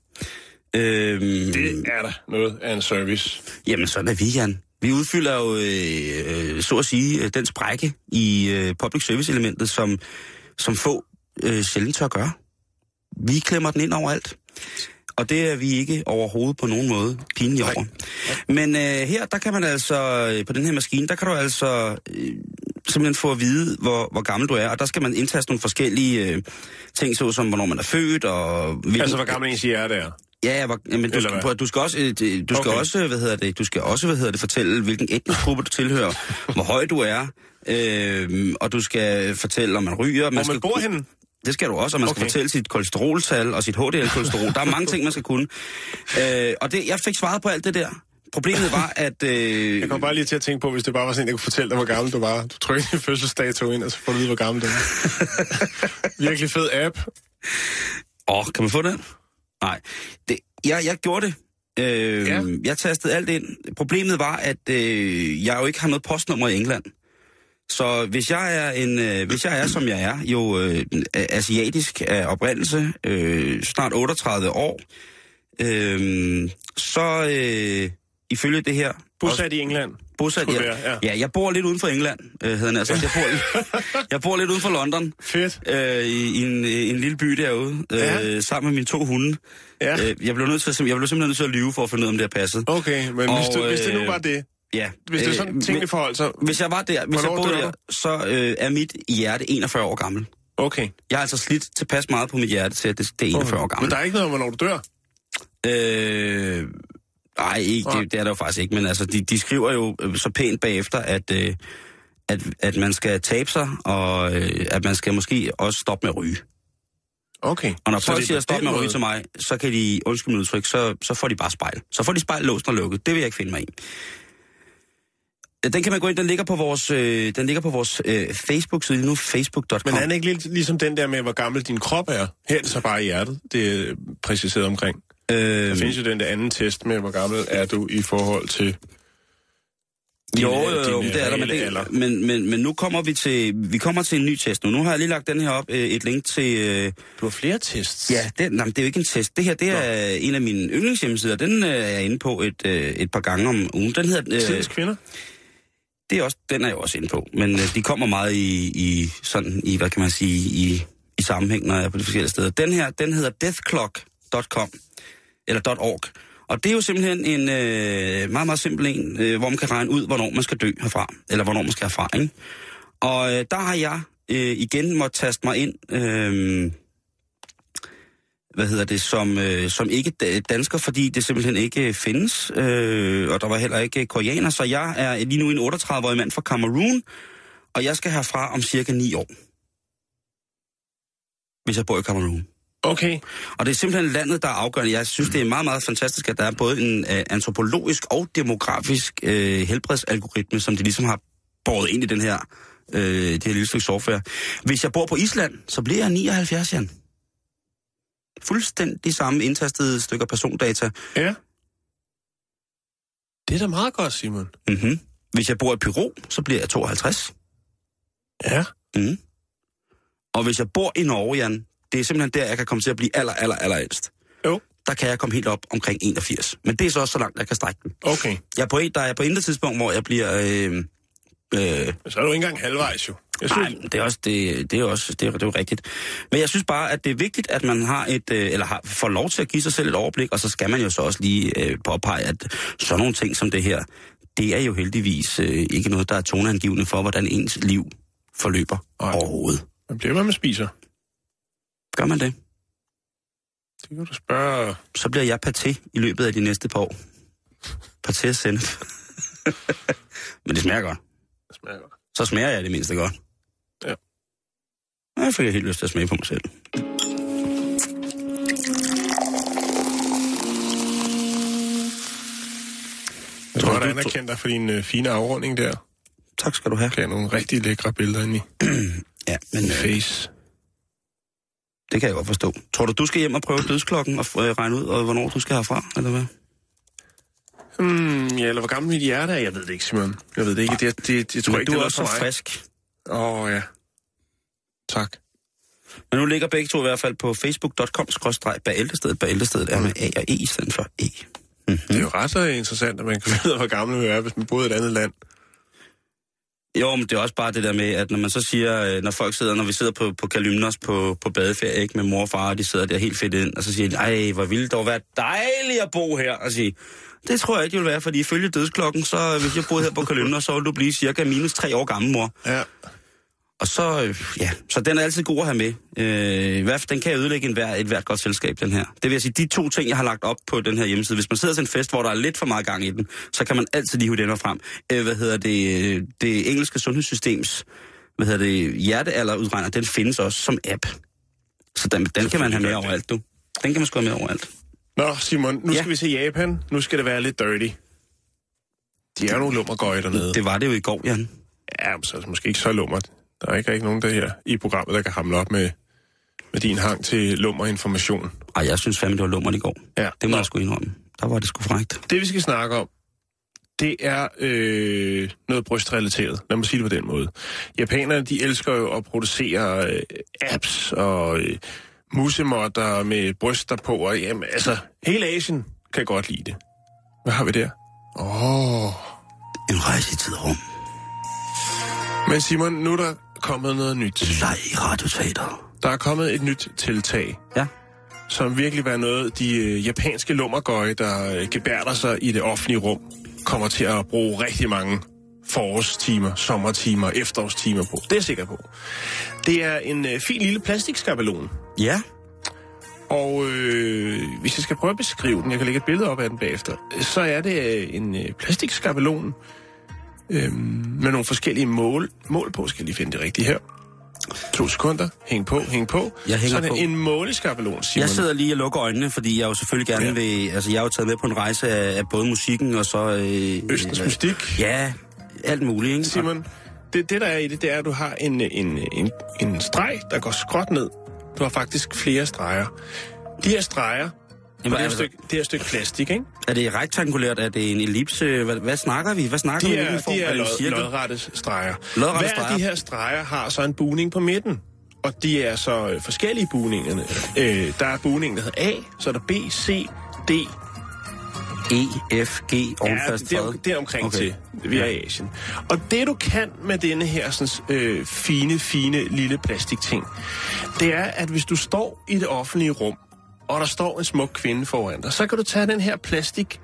Speaker 3: Øh,
Speaker 2: Det er da noget af en service.
Speaker 3: Jamen, sådan er vi, Jan. Vi udfylder jo, øh, øh, så at sige, øh, den sprække i øh, public service-elementet, som, som få øh, sjældent tør gøre. Vi klemmer den ind overalt. Og det er vi ikke overhovedet på nogen måde pinlige over. Men øh, her, der kan man altså, øh, på den her maskine, der kan du altså øh, simpelthen få at vide, hvor, hvor gammel du er. Og der skal man indtaste nogle forskellige øh, ting, såsom hvornår man er født, og hvilken,
Speaker 2: Altså, hvor gammel ens hjerte er.
Speaker 3: Ja, var, men du skal, prøv, du skal også, øh, du skal
Speaker 2: Okay.
Speaker 3: også, hvad hedder det, du skal også, hvad hedder det, fortælle, hvilken etnisk gruppe du tilhører, hvor høj du er, øh, og du skal fortælle, om man ryger.
Speaker 2: Hvor
Speaker 3: skal,
Speaker 2: man bor henne?
Speaker 3: Det skal du også, og man okay. skal fortælle sit kolesteroltal og sit HDL-kolesterol. Der er mange ting, man skal kunne. Øh, og det, jeg fik svaret på alt det der. Problemet var, at... Øh,
Speaker 2: Jeg kom bare lige til at tænke på, hvis det bare var sådan, jeg kunne fortælle dig, hvor gammel du var. Du trykker din fødselsdato ind, og så får du vide, hvor gammel du er. Virkelig fed app.
Speaker 3: Åh, kan man få den? Nej. Det, jeg, jeg gjorde det. Øh,
Speaker 2: Ja.
Speaker 3: Jeg tastede alt ind. Problemet var, at øh, jeg jo ikke har noget postnummer i England. Så hvis jeg er en, øh, hvis jeg er som jeg er, jo øh, asiatisk af oprindelse, øh, snart 38 år, øh, så øh, ifølge det her...
Speaker 2: Bosat i England.
Speaker 3: Bosat, ja,
Speaker 2: være, ja.
Speaker 3: ja. jeg bor lidt uden for England, øh, hedder altså. Jeg bor, jeg bor lidt uden for London
Speaker 2: Fedt.
Speaker 3: øh, i, en, i en lille by derude, øh,
Speaker 2: Ja.
Speaker 3: sammen med mine to hunde.
Speaker 2: Ja.
Speaker 3: Øh, jeg blev nødt til, jeg blev simpelthen nødt til at lyve for at finde ud af, om det er passet.
Speaker 2: Okay, men
Speaker 3: Og,
Speaker 2: hvis, du, hvis det nu
Speaker 3: øh,
Speaker 2: var det,
Speaker 3: Ja.
Speaker 2: hvis det er sådan tingene
Speaker 3: men-
Speaker 2: forhold, så...
Speaker 3: Hvis jeg var der, hvis jeg boede der, så øh, er mit hjerte 41 år gammel.
Speaker 2: Okay.
Speaker 3: Jeg har altså slidt tilpas meget på mit hjerte til, at det, det er 41 år
Speaker 2: Men
Speaker 3: gammel.
Speaker 2: der er ikke noget om, hvornår du dør.
Speaker 3: Øh, nej, ikke, det, det er der jo faktisk ikke, men altså, de, de skriver jo øh, så pænt bagefter, at, øh, at, at man skal tabe sig, og øh, at man skal måske også stoppe med at ryge.
Speaker 2: Okay.
Speaker 3: Og når
Speaker 2: Så
Speaker 3: folk
Speaker 2: er
Speaker 3: siger stop
Speaker 2: den
Speaker 3: med at ryge til mig, så kan de, undskyld mit udtryk, så, så får de bare spejl. Så får de spejl låst og lukket. Det vil jeg ikke finde mig i. Den kan man gå ind, den ligger på vores, øh, den ligger på vores øh, Facebook-side nu, facebook.com.
Speaker 2: Men er det ikke lidt ligesom den der med, hvor gammel din krop er? Her er det så bare i hjertet, det er præciseret omkring. Der
Speaker 3: øh,
Speaker 2: findes jo den der anden test med, hvor gammel er du i forhold til...
Speaker 3: jo,
Speaker 2: din,
Speaker 3: jo, jo,
Speaker 2: din,
Speaker 3: det er der, men, det, men, men, men nu kommer vi til, vi kommer til en ny test nu. Nu har jeg lige lagt den her op, øh, et link til... Øh,
Speaker 2: Du har flere tests.
Speaker 3: ja, den, nej, det er jo ikke en test. Det her, det er en af mine yndlingshjemmesider. Den øh, er jeg inde på et, øh, et par gange om ugen. Den hedder... Øh,
Speaker 2: Tidens kvinder.
Speaker 3: det er også, den er jeg jo også inde på, men øh, de kommer meget i, i, sådan, i, hvad kan man sige, i, i sammenhæng, når jeg er på de forskellige steder. Den her, den hedder deathclock.com, eller .org, og det er jo simpelthen en øh, meget, meget simpel en, øh, hvor man kan regne ud, hvornår man skal dø herfra, eller hvornår man skal herfra, ikke? Og øh, der har jeg øh, igen måtte taste mig ind, øh, hvad hedder det, som, øh, som ikke dansker, fordi det simpelthen ikke findes, øh, og der var heller ikke koreaner, så jeg er lige nu en 38-årig mand fra Cameroon, og jeg skal herfra om cirka 9 år. Hvis jeg bor i Cameroon.
Speaker 2: Okay.
Speaker 3: Og det er simpelthen landet, der er afgørende. Jeg synes, det er meget, meget fantastisk, at der er både en øh, antropologisk og demografisk øh, helbredsalgoritme, som de ligesom har båret ind i den her, øh, det her lille stykke software. Hvis jeg bor på Island, så bliver jeg 79, Jan. Fuldstændig samme indtastede stykker persondata.
Speaker 2: Ja. Det er da meget godt, Simon.
Speaker 3: Mm-hmm. Hvis jeg bor i Peru, så bliver jeg 52.
Speaker 2: Ja.
Speaker 3: Mm. Og hvis jeg bor i Norge, Jan, det er simpelthen der, jeg kan komme til at blive aller, aller, aller ældst.
Speaker 2: Jo.
Speaker 3: Der kan jeg komme helt op omkring 81. Men det er så også så langt, jeg kan strække den.
Speaker 2: Okay.
Speaker 3: Jeg er på, et- der er på intet tidspunkt, hvor jeg bliver... Øh, øh,
Speaker 2: så er du ikke engang halvvejs, jo. Jeg synes,
Speaker 3: nej, det er også, det, det er også det er, det er jo rigtigt. Men jeg synes bare, at det er vigtigt, at man har et, øh, eller har, får lov til at give sig selv et overblik, og så skal man jo så også lige øh, påpege, at sådan nogle ting som det her, det er jo heldigvis øh, ikke noget, der er toneangivende for, hvordan ens liv forløber
Speaker 2: Nej.
Speaker 3: overhovedet.
Speaker 2: man bliver, hvad man spiser.
Speaker 3: Gør man det?
Speaker 2: Det kan du spørge...
Speaker 3: så bliver jeg paté i løbet af de næste par år. Paté og sennep. Men det smager godt.
Speaker 2: Det smager godt.
Speaker 3: Så smager jeg det mindste godt.
Speaker 2: Ja.
Speaker 3: Og Jeg fik jeg helt lyst til at smage på mig selv.
Speaker 2: Jeg
Speaker 3: Tror
Speaker 2: tror,
Speaker 3: du,
Speaker 2: anerkender dig for din øh, fine afrunding der.
Speaker 3: Tak skal du have.
Speaker 2: Kan nogle rigtig lækre billeder ind i
Speaker 3: Ja, men
Speaker 2: face.
Speaker 3: Det kan jeg godt forstå. Tror du, du skal hjem og prøve dødsklokken og øh, regne ud, og hvornår du skal herfra, eller hvad?
Speaker 2: Hmm, ja, eller hvor gammel mit hjerte er, jeg ved det ikke, Simon. Jeg ved det ikke. Det, det, det tror jeg
Speaker 3: Men
Speaker 2: ikke,
Speaker 3: du
Speaker 2: det
Speaker 3: er også så frisk.
Speaker 2: Åh, oh, ja. Tak.
Speaker 3: Men nu ligger begge to i hvert fald på facebook.com-bæltestedet. Bæltestedet er med A og E i stedet for E.
Speaker 2: Det er jo ret så interessant, at man kan vide, hvor gammel man er, hvis man boede i et andet land.
Speaker 3: Jo, men det er også bare det der med, at når man så siger, øh, når folk sidder, når vi sidder på, på Kalymnos på, på badeferie, ikke, med mor og far, og de sidder der helt fedt ind, og så siger de, ej, hvor ville det dog være dejligt at bo her, og sige, det tror jeg ikke, det vil være, fordi ifølge dødsklokken, så hvis jeg boede her på Kalymnos, så ville du blive cirka minus tre år gammel, mor.
Speaker 2: Ja.
Speaker 3: Og så, øh, ja, så den er altid god at have med. Øh, hvert den kan ødelægge en hver, et hvert godt selskab, den her. Det vil jeg sige, de to ting, jeg har lagt op på den her hjemmeside. Hvis man sidder til en fest, hvor der er lidt for meget gang i den, så kan man altid lige hive den her frem. Øh, hvad hedder det, øh, det engelske sundhedssystems, hvad hedder det, hjertealderudregner, den findes også som app. Så den, den kan man have med overalt, du. Den kan man sgu have med overalt.
Speaker 2: Nå, Simon, nu
Speaker 3: Ja.
Speaker 2: skal vi se Japan. Nu skal det være lidt dirty. De er jo nogle lummergøje dernede.
Speaker 3: Det var det jo i går, Jan.
Speaker 2: Ja, men så er måske ikke så lummert. Der er ikke rigtig nogen der her i programmet, der kan hamle op med, med din hang til lummerinformation.
Speaker 3: Ej, jeg synes fandme, det var lummert i går.
Speaker 2: Ja.
Speaker 3: Det må
Speaker 2: Nå.
Speaker 3: jeg sgu indrømme. Der var det sgu frækt.
Speaker 2: Det, vi skal snakke om, det er øh, noget brystrelateret. Lad mig sige det på den måde. Japanerne, de elsker jo at producere øh, apps og øh, musemotter med bryster på. Og, jamen, altså, hele Asien kan godt lide det. Hvad har vi der? Åh... Oh.
Speaker 3: En rejse i tid rum.
Speaker 2: Men Simon, nu er der kommet noget nyt.
Speaker 3: Leg i.
Speaker 2: Der er kommet et nyt tiltag,
Speaker 3: Ja.
Speaker 2: som virkelig var noget, de øh, japanske lummergøje, der øh, gebærder sig i det offentlige rum, kommer til at bruge rigtig mange forårstimer, sommertimer, efterårstimer på. Det er jeg sikker på. Det er en øh, fin lille plastikskabelon.
Speaker 3: Ja.
Speaker 2: Og øh, hvis jeg skal prøve at beskrive den, jeg kan lægge et billede op af den bagefter, så er det øh, en øh, plastikskabelon øh, med nogle forskellige mål, mål på. Skal jeg lige finde det rigtige her. To sekunder. Hæng på, hæng på.
Speaker 3: Jeg hænger
Speaker 2: så er
Speaker 3: på.
Speaker 2: en måleskabelon, Simon.
Speaker 3: Jeg sidder lige og lukker øjnene, fordi jeg jo selvfølgelig gerne
Speaker 2: Ja.
Speaker 3: vil... Altså, jeg har jo taget med på en rejse af, af både musikken og så... Øh,
Speaker 2: Østens
Speaker 3: øh,
Speaker 2: mystik.
Speaker 3: Ja, alt muligt, ikke?
Speaker 2: Simon, det, det der er i det, det er, at du har en, en, en, en streg, der går skråt ned. Du har faktisk flere streger. De her streger,
Speaker 3: Jamen,
Speaker 2: det, her
Speaker 3: altså-
Speaker 2: stykke, det her stykke plastik, ikke?
Speaker 3: Er det rektangulært? Er det en ellipse? Hvad, hvad snakker vi? Hvad snakker
Speaker 2: De
Speaker 3: vi?
Speaker 2: er,
Speaker 3: form?
Speaker 2: de er
Speaker 3: det
Speaker 2: lod, lodrette streger.
Speaker 3: Lodrette
Speaker 2: Hver af
Speaker 3: streger.
Speaker 2: de her streger har så en bugning på midten. Og de er så øh, forskellige bugningerne. Øh, der er bugningen, der hedder A, så er der B, C, D.
Speaker 3: E, F, G,
Speaker 2: Ja,
Speaker 3: ovenfast
Speaker 2: det, er, det er omkring okay. til. Vi er i Asien. Og det, du kan med denne her sådan, øh, fine, fine lille plastikting, det er, at hvis du står i det offentlige rum, og der står en smuk kvinde foran dig, så kan du tage den her plastik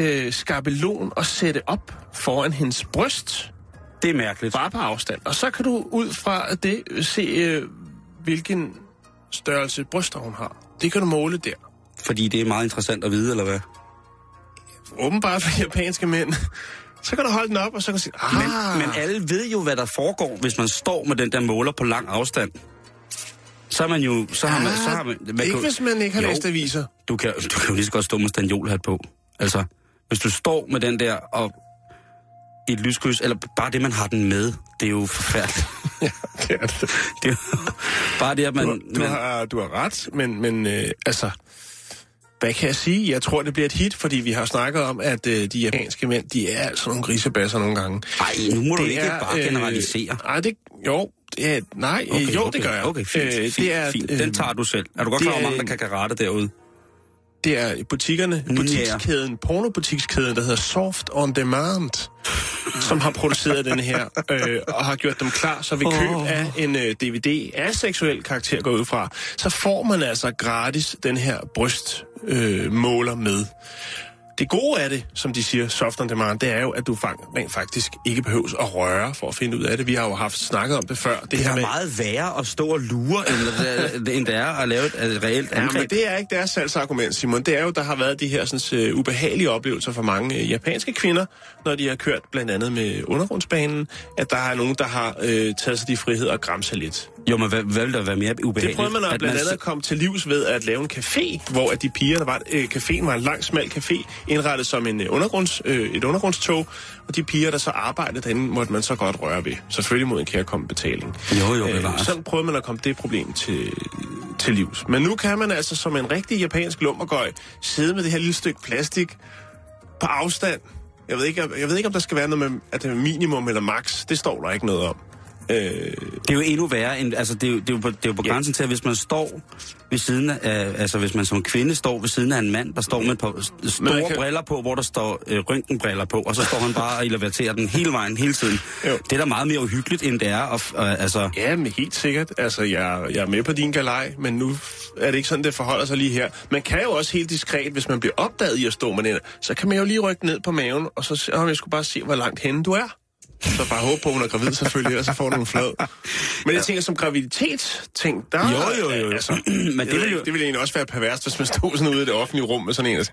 Speaker 2: øh, skabelon og sætte op foran hendes bryst,
Speaker 3: Det er mærkeligt.
Speaker 2: bare på afstand. Og så kan du ud fra det se, øh, hvilken størrelse bryster hun har. Det kan du måle der.
Speaker 3: Fordi det er meget interessant at vide, eller hvad?
Speaker 2: Åbenbart for japanske mænd. Så kan du holde den op, og så kan du sige, ah,
Speaker 3: Men, men alle ved jo, hvad der foregår, hvis man står med den der måler på lang afstand. Så er man jo... Så har man, så har man, man
Speaker 2: Ah, ikke
Speaker 3: kan-
Speaker 2: hvis man ikke har
Speaker 3: Jo.
Speaker 2: læst aviser.
Speaker 3: du kan, du kan jo lige så godt stå med standjolhat på. Altså, hvis du står med den der og i et lyskryds, eller bare det, man har den med, det er jo forfærdeligt.
Speaker 2: Ja, det er det.
Speaker 3: Det er jo bare det, at man...
Speaker 2: Du, du,
Speaker 3: man
Speaker 2: har, du har ret, men, men øh, altså... Hvad kan jeg sige? Jeg tror, det bliver et hit, fordi vi har snakket om, at øh, de japanske mænd, de er altså nogle grisebasser nogle gange.
Speaker 3: ej, nu må du
Speaker 2: Det
Speaker 3: ikke
Speaker 2: er,
Speaker 3: bare
Speaker 2: øh,
Speaker 3: generalisere.
Speaker 2: Nej, det... Jo, er, nej, okay,
Speaker 3: Okay,
Speaker 2: jo,
Speaker 3: okay,
Speaker 2: det gør jeg.
Speaker 3: Okay, fint,
Speaker 2: Øh,
Speaker 3: fint,
Speaker 2: det er,
Speaker 3: fint.
Speaker 2: øh,
Speaker 3: Den tager du selv. Er du godt klar over, hvor mange, der kan karate derude?
Speaker 2: Det er butikkerne,
Speaker 3: Ja.
Speaker 2: butikskæden, pornobutikskæden, der hedder Soft On Demand, som har produceret den her, øh, og har gjort dem klar, så ved køb af en øh, DVD af seksuel karakter går ud fra, så får man altså gratis den her brystmåler øh, måler med. Det gode af det, som de siger, soft on demand, det er jo, at du fang, rent faktisk ikke behøves at røre for at finde ud af det. Vi har jo haft snakket om det før. Det,
Speaker 3: Det
Speaker 2: her
Speaker 3: er
Speaker 2: med,
Speaker 3: meget værre at stå og lure, end, det- end det er at lave et, reelt
Speaker 2: Ja, men
Speaker 3: angreb.
Speaker 2: det er ikke deres salgsargument, Simon. Det er jo, der har været de her sådan, uh, ubehagelige oplevelser for mange uh, japanske kvinder, når de har kørt blandt andet med undergrundsbanen, at der er nogen, der har uh, taget sig de friheder og græmse lidt.
Speaker 3: Jo, men hvad, hvad vil der være mere ubehageligt?
Speaker 2: Det prøvede man at blandt andet at komme til livs ved at lave en café, hvor at de piger, der var, øh, caféen var en lang, smal café, indrettet som en, øh, undergrunds, øh, et undergrundstog, og de piger, der så arbejdede derinde, måtte man så godt røre ved. Selvfølgelig mod en kærkommen betaling.
Speaker 3: Jo, jo,
Speaker 2: Øh,
Speaker 3: bevares.
Speaker 2: sådan prøvede man at komme det problem til, til livs. Men nu kan man altså som en rigtig japansk lummergøj sidde med det her lille stykke plastik på afstand. Jeg ved ikke, jeg ved ikke om der skal være noget med, at det er minimum eller max. Det står der ikke noget om. Øh,
Speaker 3: Det er jo endnu værre, end, altså det er jo, det er jo på, det er jo på
Speaker 2: Ja.
Speaker 3: grænsen til, at hvis man står ved siden af, altså hvis man som kvinde står ved siden af en mand, der står med s- store kan... briller på, hvor der står øh, røntgenbriller på, og så står han bare og elevaterer den hele vejen, hele tiden.
Speaker 2: Jo.
Speaker 3: Det er da meget mere uhyggeligt, end det er, og, øh, altså...
Speaker 2: Ja, men helt sikkert. Altså, jeg, jeg er med på din galej, men nu er det ikke sådan, det forholder sig lige her. Man kan jo også helt diskret, hvis man bliver opdaget i at stå med den, så kan man jo lige rykke ned på maven, og så om jeg skulle bare se, hvor langt henne du er. Så bare håbe på, at hun er gravid selvfølgelig, ellers så får du en flad. Men jeg tænker, som graviditetsting, der...
Speaker 3: Jo, jo, jo.
Speaker 2: Altså,
Speaker 3: Men det vil jo-
Speaker 2: det ville egentlig også være perverst, hvis man stod sådan ude i det offentlige rum med sådan en... Altså,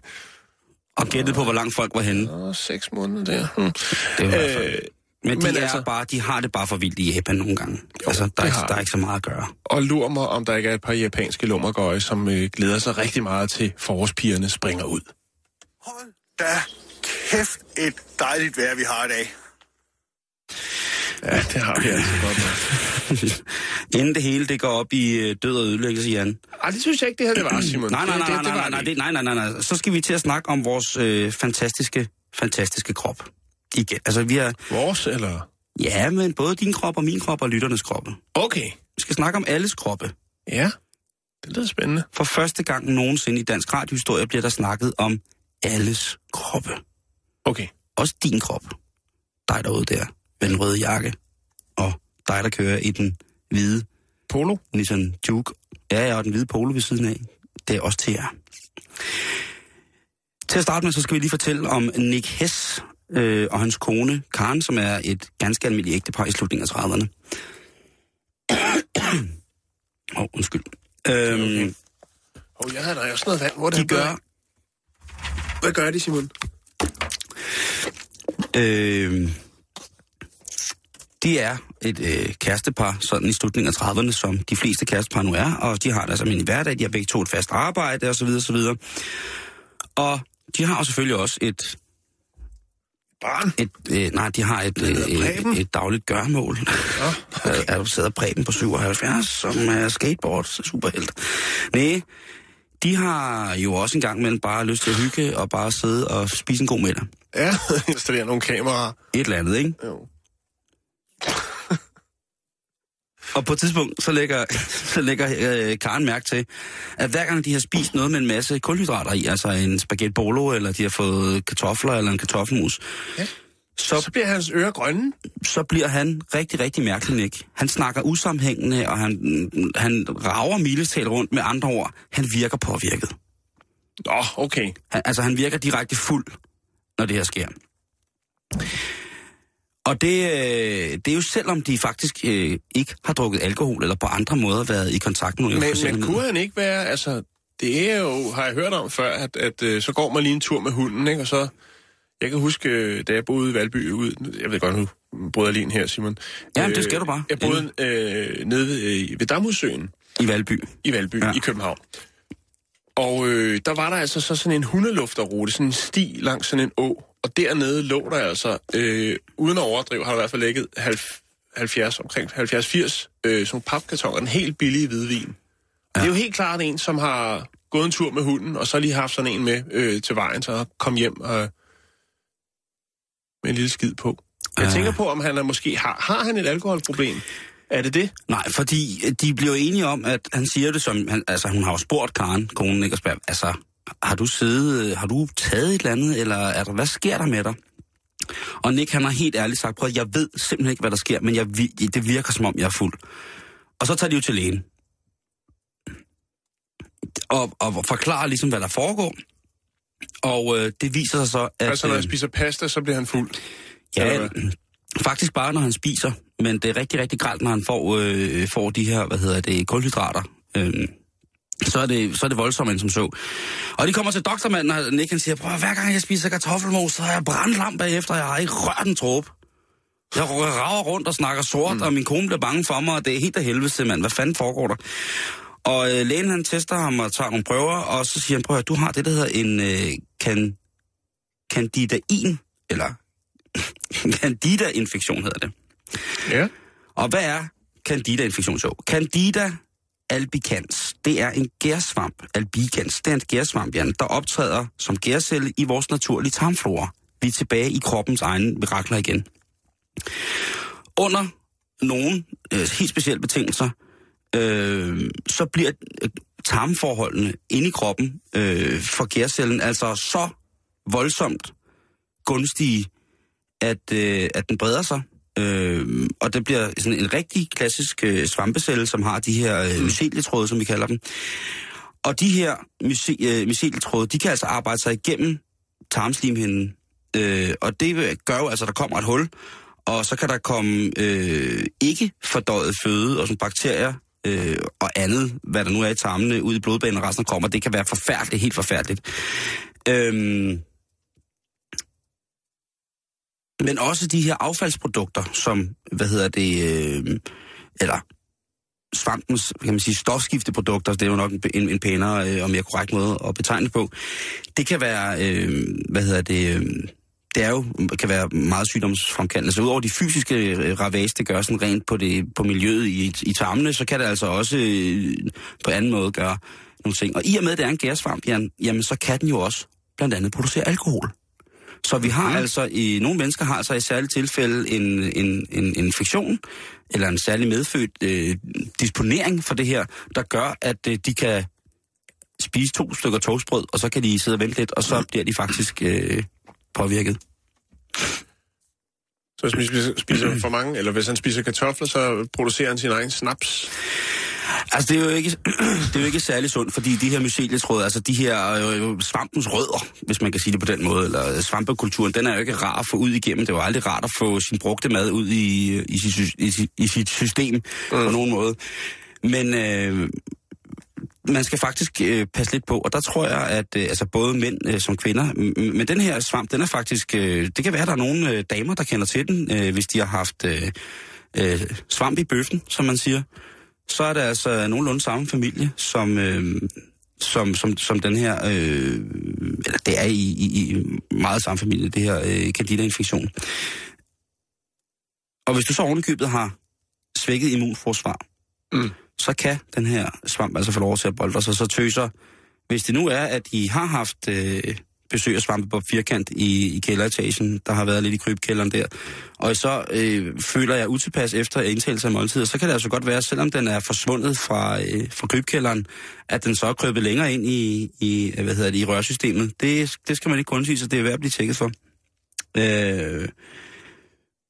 Speaker 3: Og gættet på, hvor langt folk var henne.
Speaker 2: Åh, seks måneder der. Hmm.
Speaker 3: Det var
Speaker 2: Øh,
Speaker 3: Men de,
Speaker 2: men
Speaker 3: er
Speaker 2: altså-
Speaker 3: bare, de har det bare for vildt i Japan nogle gange. Jo, altså, der, er,
Speaker 2: det
Speaker 3: ikke- der er ikke så meget at gøre.
Speaker 2: og lur mig, om der ikke er et par japanske lummergøje, som øh, glæder sig rigtig meget til forårspigerne springer ud.
Speaker 1: Hold da kæft et dejligt vejr, vi har i dag.
Speaker 2: Ja, det har vi altså godt nok.
Speaker 3: Inden det hele det går op i øh, død og ødelæggelse, Jan.
Speaker 2: Ej, det synes jeg ikke, det her det var, Simon.
Speaker 3: Nej, nej, nej, nej, nej, nej, nej, nej, nej, nej. Så skal vi til at snakke om vores øh, fantastiske, fantastiske krop. Igen. Altså, vi er...
Speaker 2: Vores, eller?
Speaker 3: Ja, men både din krop og min krop og lytternes kroppe.
Speaker 2: Okay.
Speaker 3: Vi skal snakke om alles kroppe.
Speaker 2: Ja, det lyder spændende.
Speaker 3: For første gang nogensinde i dansk radiohistorie bliver der snakket om alles kroppe.
Speaker 2: Okay.
Speaker 3: Også din krop. Dig derude der, med den røde jakke. Og dig, der kører i den hvide
Speaker 2: Polo?
Speaker 3: Nissan Juke. Ja, ja, og den hvide polo ved siden af. Det er også til jer. Til at starte med, så skal vi lige fortælle om Nick Hess øh, og hans kone, Karen, som er et ganske almindeligt ægtepar i slutningen af 30'erne. Åh, oh, undskyld. Øhm,
Speaker 2: Okay. Oh, jeg havde da også noget vand. Hvor det
Speaker 3: de
Speaker 2: gør, Hvad gør de, Simon?
Speaker 3: øh, de er et øh, kærestepar, sådan i slutningen af 30'erne, som de fleste kærestepar nu er, og de har deres almindelige hverdag, de har begge to et fast arbejde, osv., osv. Og de har jo selvfølgelig også et
Speaker 2: Barn?
Speaker 3: Et, øh, nej, de har et, øh, et, et dagligt gørmål. Ja, okay. Er du sidder Preben på 77, som er skateboard superhelt. Nej, de har jo også en gang imellem bare lyst til at hygge og bare sidde og spise en god middag.
Speaker 2: Ja, installere nogle kameraer.
Speaker 3: Et eller andet, ikke?
Speaker 2: Jo.
Speaker 3: Og på et tidspunkt, så lægger, så lægger øh, Karen mærke til, at hver gang de har spist noget med en masse kulhydrater i, altså en spaghetti bolo, eller de har fået kartofler eller en kartoffelmus,
Speaker 2: Ja.
Speaker 3: så
Speaker 2: Så bliver hans ører grønne.
Speaker 3: så bliver han rigtig, rigtig mærkelig, Nick. Han snakker usammenhængende, og han, han rager mildestalt rundt med andre ord. Han virker påvirket.
Speaker 2: Nå, okay.
Speaker 3: Han, altså, han virker direkte fuld, når det her sker. Og det, øh, det er jo selvom de faktisk øh, ikke har drukket alkohol, eller på andre måder været i kontakt med nogle
Speaker 2: Men, men kunne han ikke være, altså, det er jo, har jeg hørt om før, at, at øh, så går man lige en tur med hunden, ikke? Og så, jeg kan huske, øh, da jeg boede i Valby ud, jeg ved godt, nu bryder jeg lige her, Simon.
Speaker 3: Jamen, det skal du bare.
Speaker 2: Jeg boede øh, nede ved, øh, ved Damhussøen
Speaker 3: I Valby.
Speaker 2: i Valby,
Speaker 3: Ja.
Speaker 2: ja. i København. Og øh, der var der altså så sådan en hundelufterrute, sådan en sti langs sådan en å. Og dernede lå der altså, øh, uden at overdrive, har der i hvert fald ligget 70, omkring 70-80 øh, sådan papkartoner, en helt billig hvidvin. Ja. Det er jo helt klart en, som har gået en tur med hunden, og så lige haft sådan en med øh, til vejen, så kom hjem og, med en lille skid på. Jeg
Speaker 3: Ja.
Speaker 2: tænker på, om han er måske har, har han et alkoholproblem. Er det det?
Speaker 3: Nej, fordi de bliver enige om, at han siger det som... Han, altså, hun har jo spurgt Karen, konen, ikke? Og spørger, altså, har du siddet... øh, Har du taget et eller andet, eller er der, hvad sker der med dig? Og Nick, han har helt ærligt sagt, prøv at jeg ved simpelthen ikke, hvad der sker, men jeg, det virker, som om jeg er fuld. Og så tager de jo til lægen. Og, og forklarer ligesom, hvad der foregår. Og øh, det viser sig så, at...
Speaker 2: Altså, når
Speaker 3: øh,
Speaker 2: han spiser pasta, så bliver han fuld.
Speaker 3: Ja, faktisk bare, når han spiser. Men det er rigtig, rigtig gralt, når han får, øh, får de her, hvad hedder det, kulhydrater. Øh, så er, det, så er det voldsomt, end som så. Og de kommer til doktormanden, og Nick han siger, prøv hver gang jeg spiser kartoffelmos, så har jeg brandlam bagefter, jeg har ikke rørt en tråbe. Jeg rager rundt og snakker sort, mm. og min kone bliver bange for mig, og det er helt af helvede, mand. Hvad fanden foregår der? Og øh, lægen han tester ham og tager nogle prøver, og så siger han, prøv at du har det, der hedder en øh, kan, candidain, eller candida-infektion hedder det.
Speaker 2: Ja.
Speaker 3: Og hvad er candida-infektion så? Candida albicans, det er en gærsvamp, albicans, det er en gærsvamp, Jan, der optræder som gærcelle i vores naturlige tarmflora. Vi er tilbage i kroppens egne mirakler igen. Under nogle øh, helt specielle betingelser, øh, så bliver øh, tarmforholdene inde i kroppen øh, for gærcellen altså så voldsomt gunstige, at, øh, at den breder sig. Øh, og det bliver sådan en rigtig klassisk øh, svampecelle, som har de her øh, mycelietråde, som vi kalder dem. Og de her øh, mycelietråde, de kan altså arbejde sig igennem tarmslimhinden. Øh, og det gør jo altså, at der kommer et hul, Og så kan der komme øh, ikke fordøjet føde og sådan bakterier øh, og andet, hvad der nu er i tarmene, ud i blodbanen og resten og Det kan være forfærdeligt, helt forfærdeligt. Øhm, men også de her affaldsprodukter, som, hvad hedder det, øh, eller svampens, kan man sige, stofskifteprodukter, det er jo nok en, en pænere øh, og mere korrekt måde at betegne det på. Det kan være, øh, hvad hedder det, øh, det er jo, kan være meget sygdomsfremkaldende. Så udover de fysiske øh, ravage, det gør sådan rent på, det, på miljøet i, i tarmene, så kan det altså også øh, på anden måde gøre nogle ting. Og i og med, at det er en gærsvamp, jamen, jamen så kan den jo også blandt andet producere alkohol. Så vi har altså, i nogle mennesker har altså i særlige tilfælde en, en, en infektion, eller en særlig medfødt øh, disponering for det her, der gør, at øh, de kan spise to stykker toastbrød, og så kan de sidde og vente lidt, og så bliver de faktisk øh, påvirket.
Speaker 2: Så hvis man spiser, spiser for mange, eller hvis han spiser kartofler, så producerer han sin egen snaps.
Speaker 3: Altså, det er jo ikke, det er jo ikke særlig sundt, fordi de her mycelietråd, altså de her øh, svampens rødder, hvis man kan sige det på den måde, eller svampekulturen, den er jo ikke rar at få ud igennem. Det er jo aldrig rart at få sin brugte mad ud i, i, sit, i, i sit system mm. på nogen måde. Men øh, man skal faktisk øh, passe lidt på, og der tror jeg, at øh, altså både mænd øh, som kvinder, men den her svamp, den er faktisk, øh, det kan være, at der er nogle øh, damer, der kender til den, øh, hvis de har haft øh, øh, svamp i bøffen, som man siger så er det altså nogenlunde samme familie, som, øh, som, som, som den her, øh, eller det er i, i, i meget samme familie, det her øh, candida-infektion. Og hvis du så ovenikøbet har svækket immunforsvar, mm. så kan den her svamp altså få lov til at bolde sig. Så tøser, hvis det nu er, at I har haft øh, besøger svampe svampebob firkant i, i kælderetagen, der har været lidt i krybkælderen der, og så øh, føler jeg utilpas efter indtagelse af måltider, så kan det altså godt være, selvom den er forsvundet fra, øh, fra krybkælderen, at den så er krøbet længere ind i, i, hvad hedder det, i rørsystemet. Det, det skal man ikke kun sige, så det er værd at blive tjekket for. Øh,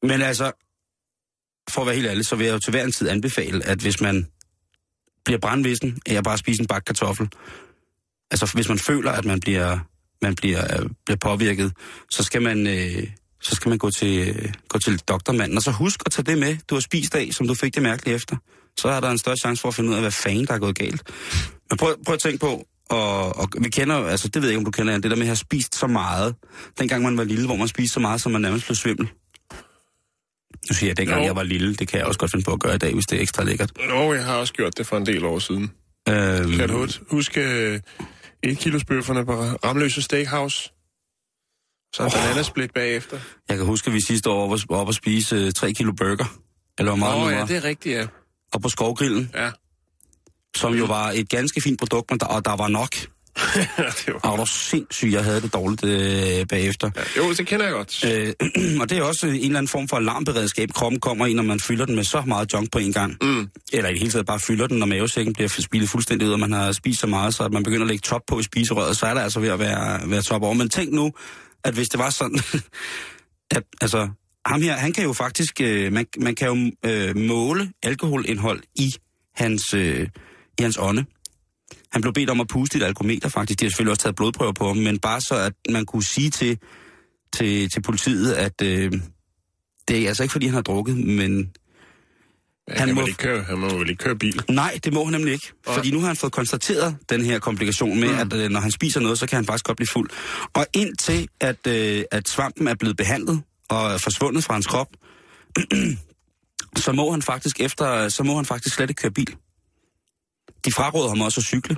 Speaker 3: men altså, for at være helt ærlig, så vil jeg jo til hver en tid anbefale, at hvis man bliver brandvissen at jeg bare spiser en bakke kartoffel, altså hvis man føler, at man bliver man bliver, bliver påvirket, så skal man, øh, så skal man gå til, øh, gå til doktormanden. Og så husk at tage det med, du har spist af, som du fik det mærkeligt efter. Så er der en større chance for at finde ud af, hvad fanden der er gået galt. Men prøv, prøv at tænke på, og, og vi kender, altså det ved jeg ikke, om du kender, det der med at have spist så meget, dengang man var lille, hvor man spiste så meget, så man nærmest blev svimmel. Nu siger jeg, dengang jo. jeg var lille, det kan jeg også godt finde på at gøre i dag, hvis det er ekstra lækkert.
Speaker 2: Nå, jeg har også gjort det for en del år siden. Øhm, kan du huske et kilos bøfferne på Ramløse Steakhouse. Så en oh. bananasplit bagefter.
Speaker 3: Jeg kan huske, at vi sidste år var oppe og spise uh, 3 kilo burger. Eller hvor meget
Speaker 2: Åh,
Speaker 3: oh,
Speaker 2: ja, det er rigtigt, ja.
Speaker 3: Og på Skovgrillen.
Speaker 2: Ja.
Speaker 3: Som jo var et ganske fint produkt, men der, og der var nok. det var... Sindssygt, jeg havde det dårligt øh, bagefter.
Speaker 2: Ja, jo, det kender jeg godt.
Speaker 3: Øh, og det er også en eller anden form for alarmberedskab, kroppen kommer i, når man fylder den med så meget junk på en gang. Mm. Eller i det hele taget bare fylder den, når mavesækken bliver spillet fuldstændig ud, og man har spist så meget, så at man begynder at lægge top på i spiserøret, så er der altså ved at være, være top over. Men tænk nu, at hvis det var sådan, at altså, ham her, han kan jo faktisk, øh, man, man kan jo øh, måle alkoholindhold i hans, øh, i hans ånde. Han blev bedt om at puste et alkometer faktisk. De har selvfølgelig også taget blodprøver på ham, men bare så, at man kunne sige til, til, til politiet, at øh, det er altså ikke, fordi han har drukket, men...
Speaker 2: Ja, han, må, ikke køre, han må vel ikke køre bil?
Speaker 3: Nej, det må han nemlig ikke. Ja. Fordi nu har han fået konstateret den her komplikation med, mm. at øh, når han spiser noget, så kan han faktisk godt blive fuld. Og indtil at, øh, at svampen er blevet behandlet og er forsvundet fra hans krop, så må han faktisk efter, så må han faktisk slet ikke køre bil. De fraråder ham også at cykle.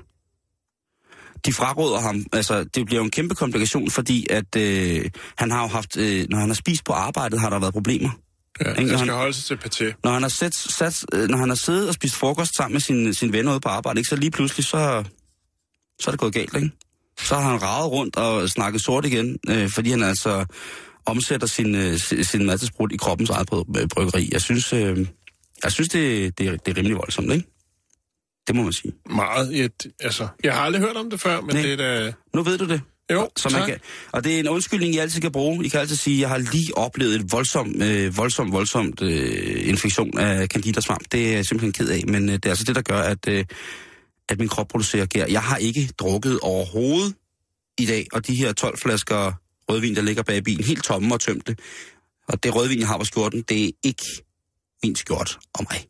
Speaker 3: De fraråder ham, altså det bliver jo en kæmpe komplikation, fordi at øh, han har jo haft, øh, når han har spist på arbejdet, har der været problemer.
Speaker 2: Ja, ikke? han skal holde sig til paté.
Speaker 3: Når han har, sat, sat, øh, når han har siddet og spist frokost sammen med sin, sin venner ude på arbejde, ikke, så lige pludselig, så, så er det gået galt, ikke? Så har han ravet rundt og snakket sort igen, øh, fordi han altså omsætter sin, øh, sin madsbrud i kroppens eget bryggeri. Jeg synes, øh, jeg synes det, det, det er rimelig voldsomt, ikke? Det må man sige.
Speaker 2: Meget. Et, altså, jeg har aldrig hørt om det før, men Nej. det er da...
Speaker 3: Nu ved du det.
Speaker 2: Jo,
Speaker 3: så man kan, Og det er en undskyldning, I altid kan bruge. I kan altid sige, at jeg har lige oplevet et voldsomt, øh, voldsomt, voldsomt øh, infektion af candidasvamp. Det er jeg simpelthen ked af, men øh, det er altså det, der gør, at, øh, at min krop producerer gær. Jeg har ikke drukket overhovedet i dag, og de her 12 flasker rødvin, der ligger bag bilen, helt tomme og tømte, Og det rødvin, jeg har på skjorten, det er ikke min skjort og mig.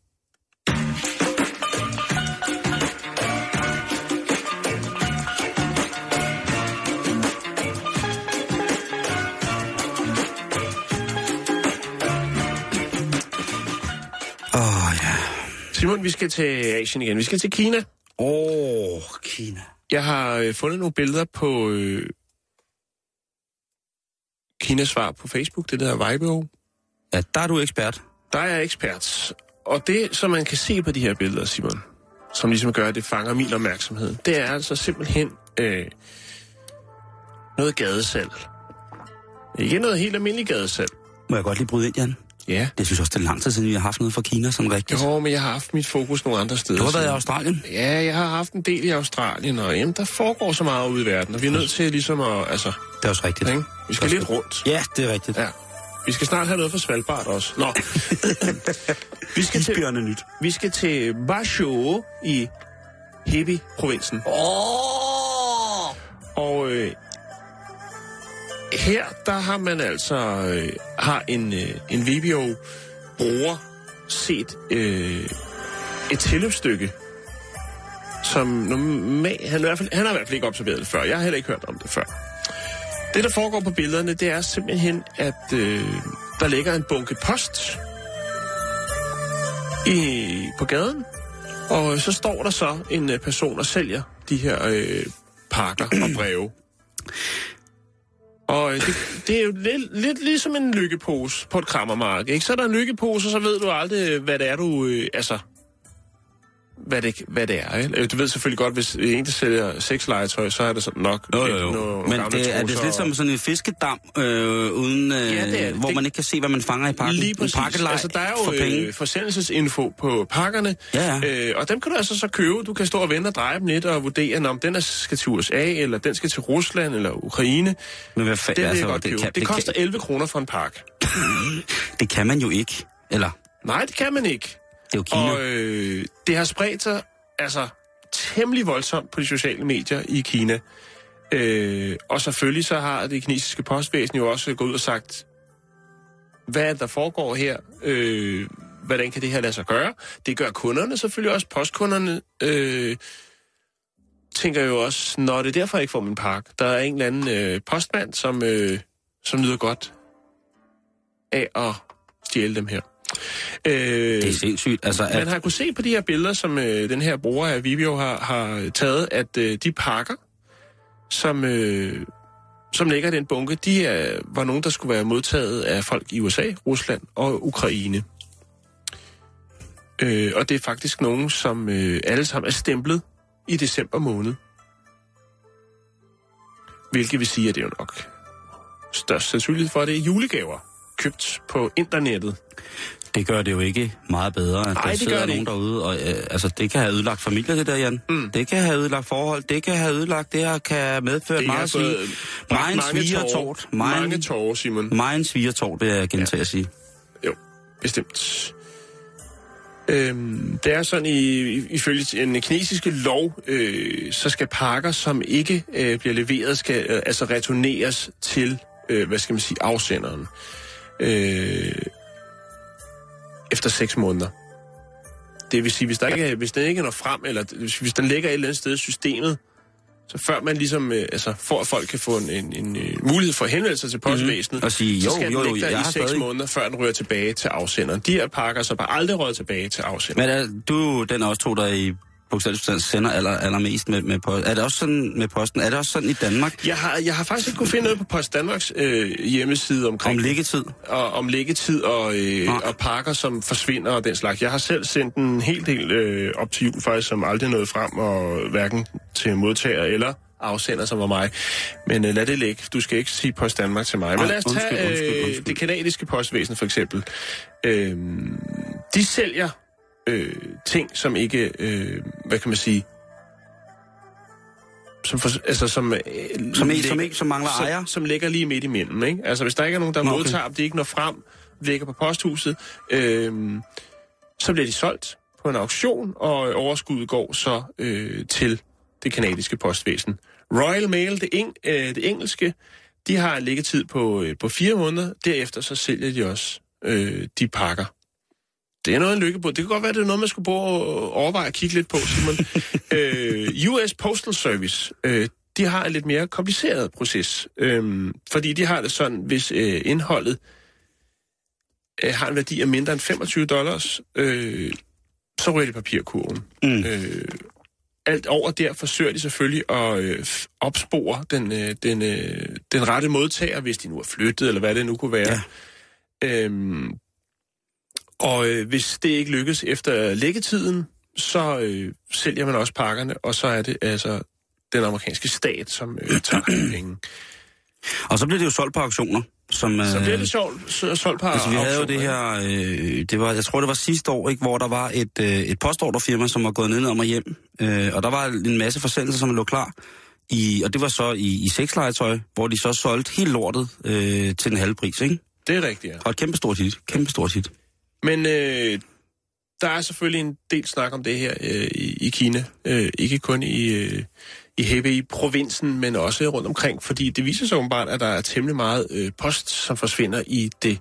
Speaker 2: Simon, vi skal til Asien igen. Vi skal til Kina.
Speaker 3: Åh, oh, Kina.
Speaker 2: Jeg har øh, fundet nogle billeder på øh, Kinas svar på Facebook, det der Weibo.
Speaker 3: Ja, der er du ekspert.
Speaker 2: Der er jeg ekspert. Og det, som man kan se på de her billeder, Simon, som ligesom gør, at det fanger min opmærksomhed, det er altså simpelthen øh, noget gadesalg. Ikke noget helt almindeligt gadesalg.
Speaker 3: Må jeg godt lige bryde ind, Jan?
Speaker 2: Ja.
Speaker 3: Det synes jeg også, det er lang tid siden, vi har haft noget fra Kina som rigtigt.
Speaker 2: Jo, men jeg har haft mit fokus nogle andre steder.
Speaker 3: Du har været i. Australien.
Speaker 2: Ja, jeg har haft en del i Australien, og jamen, der foregår så meget ude i verden, og vi er nødt til ligesom at, altså,
Speaker 3: Det er også rigtigt.
Speaker 2: ikke? vi skal lidt rundt.
Speaker 3: Ja, det er rigtigt.
Speaker 2: Ja. Vi skal snart have noget fra Svalbard også. Nå. vi, skal til,
Speaker 3: nyt.
Speaker 2: vi skal til Basho i Hebi-provinsen.
Speaker 3: Åh!
Speaker 2: Og øh, her, der har man altså øh, har en, øh, en VBO-bruger set øh, et tilløbsstykke, som normalt, han, i hvert fald, han har i hvert fald ikke observeret det før. Jeg har heller ikke hørt om det før. Det, der foregår på billederne, det er simpelthen, at øh, der ligger en bunke post i, på gaden, og så står der så en øh, person og sælger de her øh, pakker og breve. Og øh, det, det er jo lidt, lidt ligesom en lykkepose på et krammermark, Ikke? Så er der en lykkepose, og så ved du aldrig, hvad det er, du... Øh, altså, hvad det, hvad det er. Ikke? Øh, Du ved selvfølgelig godt, hvis en, der sælger sexlegetøj, så er det sådan nok...
Speaker 3: Jo, jo, jo.
Speaker 2: nogle
Speaker 3: Men det, er det lidt som
Speaker 2: og-
Speaker 3: sådan en fiskedam, øh, uden, øh,
Speaker 2: Ja, det er det.
Speaker 3: hvor
Speaker 2: Det-
Speaker 3: man ikke kan se, hvad man fanger i pakken?
Speaker 2: Lige præcis.
Speaker 3: pakkelej
Speaker 2: Altså, der er
Speaker 3: for
Speaker 2: jo
Speaker 3: penge.
Speaker 2: øh, forsendelsesinfo på pakkerne,
Speaker 3: Ja, ja.
Speaker 2: Øh, og dem kan du altså så købe. Du kan stå og vente og dreje dem lidt og vurdere, om den er, skal til USA, eller den skal til Rusland, eller Ukraine.
Speaker 3: Men hvad fa-
Speaker 2: Det vil jeg
Speaker 3: altså,
Speaker 2: godt købe. Det, det koster 11 kroner for en pakke.
Speaker 3: Kan, det kan man jo ikke. Eller,
Speaker 2: Nej, det kan man ikke
Speaker 3: det er jo Kina.
Speaker 2: Og øh, det har spredt sig altså temmelig voldsomt på de sociale medier i Kina. Øh, og selvfølgelig så har det kinesiske postvæsen jo også gået ud og sagt, hvad der foregår her? Øh, hvordan kan det her lade sig gøre? Det gør kunderne selvfølgelig også. Postkunderne øh, tænker jo også, når det er derfor, jeg ikke får min pakke. Der er en eller anden øh, postmand, som, øh, som nyder godt af at stjæle dem her. Øh,
Speaker 3: det er sindssygt. Altså, at,
Speaker 2: man har kunnet se på de her billeder, som øh, den her bruger af Vivio har, har taget, at øh, de pakker, som, øh, som ligger i den bunke, de er, var nogen, der skulle være modtaget af folk i USA, Rusland og Ukraine. Øh, og det er faktisk nogen, som øh, alle sammen er stemplet i december måned. Hvilket vil sige, at det er jo nok størst sandsynlighed for, at det er julegaver købt på internettet.
Speaker 3: Det gør det jo ikke meget bedre,
Speaker 2: Nej,
Speaker 3: der
Speaker 2: det
Speaker 3: sidder
Speaker 2: gør det
Speaker 3: nogen
Speaker 2: ikke.
Speaker 3: derude. Og, øh, altså, det kan have ødelagt familier, det der, Jan. Mm. Det kan have ødelagt forhold. Det kan have ødelagt, det her kan medføre
Speaker 2: Det
Speaker 3: meget sige.
Speaker 2: fået bragt
Speaker 3: Meget
Speaker 2: mange
Speaker 3: sviger
Speaker 2: tårer.
Speaker 3: tårt.
Speaker 2: Mange tårer, Simon.
Speaker 3: Meget svigertår, det er jeg gentager at sige.
Speaker 2: Jo, bestemt. Øhm, det er sådan, i, ifølge en kinesiske lov, øh, så skal pakker, som ikke øh, bliver leveret, skal øh, altså returneres til, øh, hvad skal man sige, afsenderen. Øh, efter seks måneder. Det vil sige, hvis, der ikke, hvis den ikke når frem, eller hvis, hvis den ligger et eller andet sted i systemet, så før man ligesom, øh, altså for at folk kan få en, en, en øh, mulighed for at henvende sig til postvæsenet,
Speaker 3: Mhm. Og sige,
Speaker 2: så
Speaker 3: jo,
Speaker 2: skal
Speaker 3: jo,
Speaker 2: den ligge der i seks måneder, før den rører tilbage til afsenderen. De her pakker så bare aldrig røget tilbage til afsenderen.
Speaker 3: Men er, du, den er også to, der i bogstaveligt sender aller, allermest med, med post. Er det også sådan med posten? Er det også sådan i Danmark?
Speaker 2: Jeg har, jeg har faktisk ikke kunne finde noget på Post Danmarks øh, hjemmeside omkring
Speaker 3: Om liggetid?
Speaker 2: og, om liggetid og, øh, og pakker, som forsvinder og den slags. Jeg har selv sendt en hel del øh, op til jul faktisk, som aldrig nåede frem, og hverken til modtager eller afsender, som var mig. Men øh, lad det ligge. Du skal ikke sige Post Danmark til mig. Men
Speaker 3: Nej,
Speaker 2: lad os tage
Speaker 3: undskyld, undskyld,
Speaker 2: øh,
Speaker 3: undskyld.
Speaker 2: det kanadiske postvæsen for eksempel. Øh, de sælger øh, ting, som ikke, øh, hvad kan man sige, som, for, altså, som, øh,
Speaker 3: Som, ikke, som ikke som mangler
Speaker 2: som,
Speaker 3: ejer?
Speaker 2: som ligger lige midt imellem. Ikke? Altså, hvis der ikke er nogen, der okay. modtager dem, de ikke når frem, ligger på posthuset, øh, så bliver de solgt på en auktion, og overskuddet går så øh, til det kanadiske postvæsen. Royal Mail, det, eng, øh, det engelske, de har en liggetid på, øh, på fire måneder. Derefter så sælger de også øh, de pakker. Det er noget en lykke på. Det kan godt være, det er noget, man skulle prøve at overveje at kigge lidt på, Simon. øh, US Postal Service, øh, de har en lidt mere kompliceret proces. Øh, fordi de har det sådan, hvis øh, indholdet øh, har en værdi af mindre end 25 dollars, øh, så ryger de papirkurven.
Speaker 3: Mm.
Speaker 2: Øh, alt over der forsøger de selvfølgelig at øh, opspore den, øh, den, øh, den rette modtager, hvis de nu er flyttet, eller hvad det nu kunne være. Ja. Øhm, og øh, hvis det ikke lykkes efter læggetiden, så øh, sælger man også pakkerne, og så er det altså den amerikanske stat, som øh, tager penge.
Speaker 3: Og så blev det jo solgt på auktioner. Som,
Speaker 2: Så
Speaker 3: øh,
Speaker 2: bliver det solgt, så- solgt på
Speaker 3: Altså, vi havde jo det her, øh, det var, jeg tror, det var sidste år, ikke, hvor der var et, øh, et postorderfirma, som var gået ned om og hjem. Øh, og der var en masse forsendelser, som lå klar. I, og det var så i, i sexlegetøj, hvor de så solgte helt lortet øh, til den halve pris, ikke?
Speaker 2: Det er rigtigt, ja.
Speaker 3: Og et kæmpe stort hit. Kæmpe stort hit.
Speaker 2: Men øh, der er selvfølgelig en del snak om det her øh, i, i Kina. Øh, ikke kun i, øh, i Hebei-provinsen, men også rundt omkring, fordi det viser sig åbenbart, at der er temmelig meget øh, post, som forsvinder i det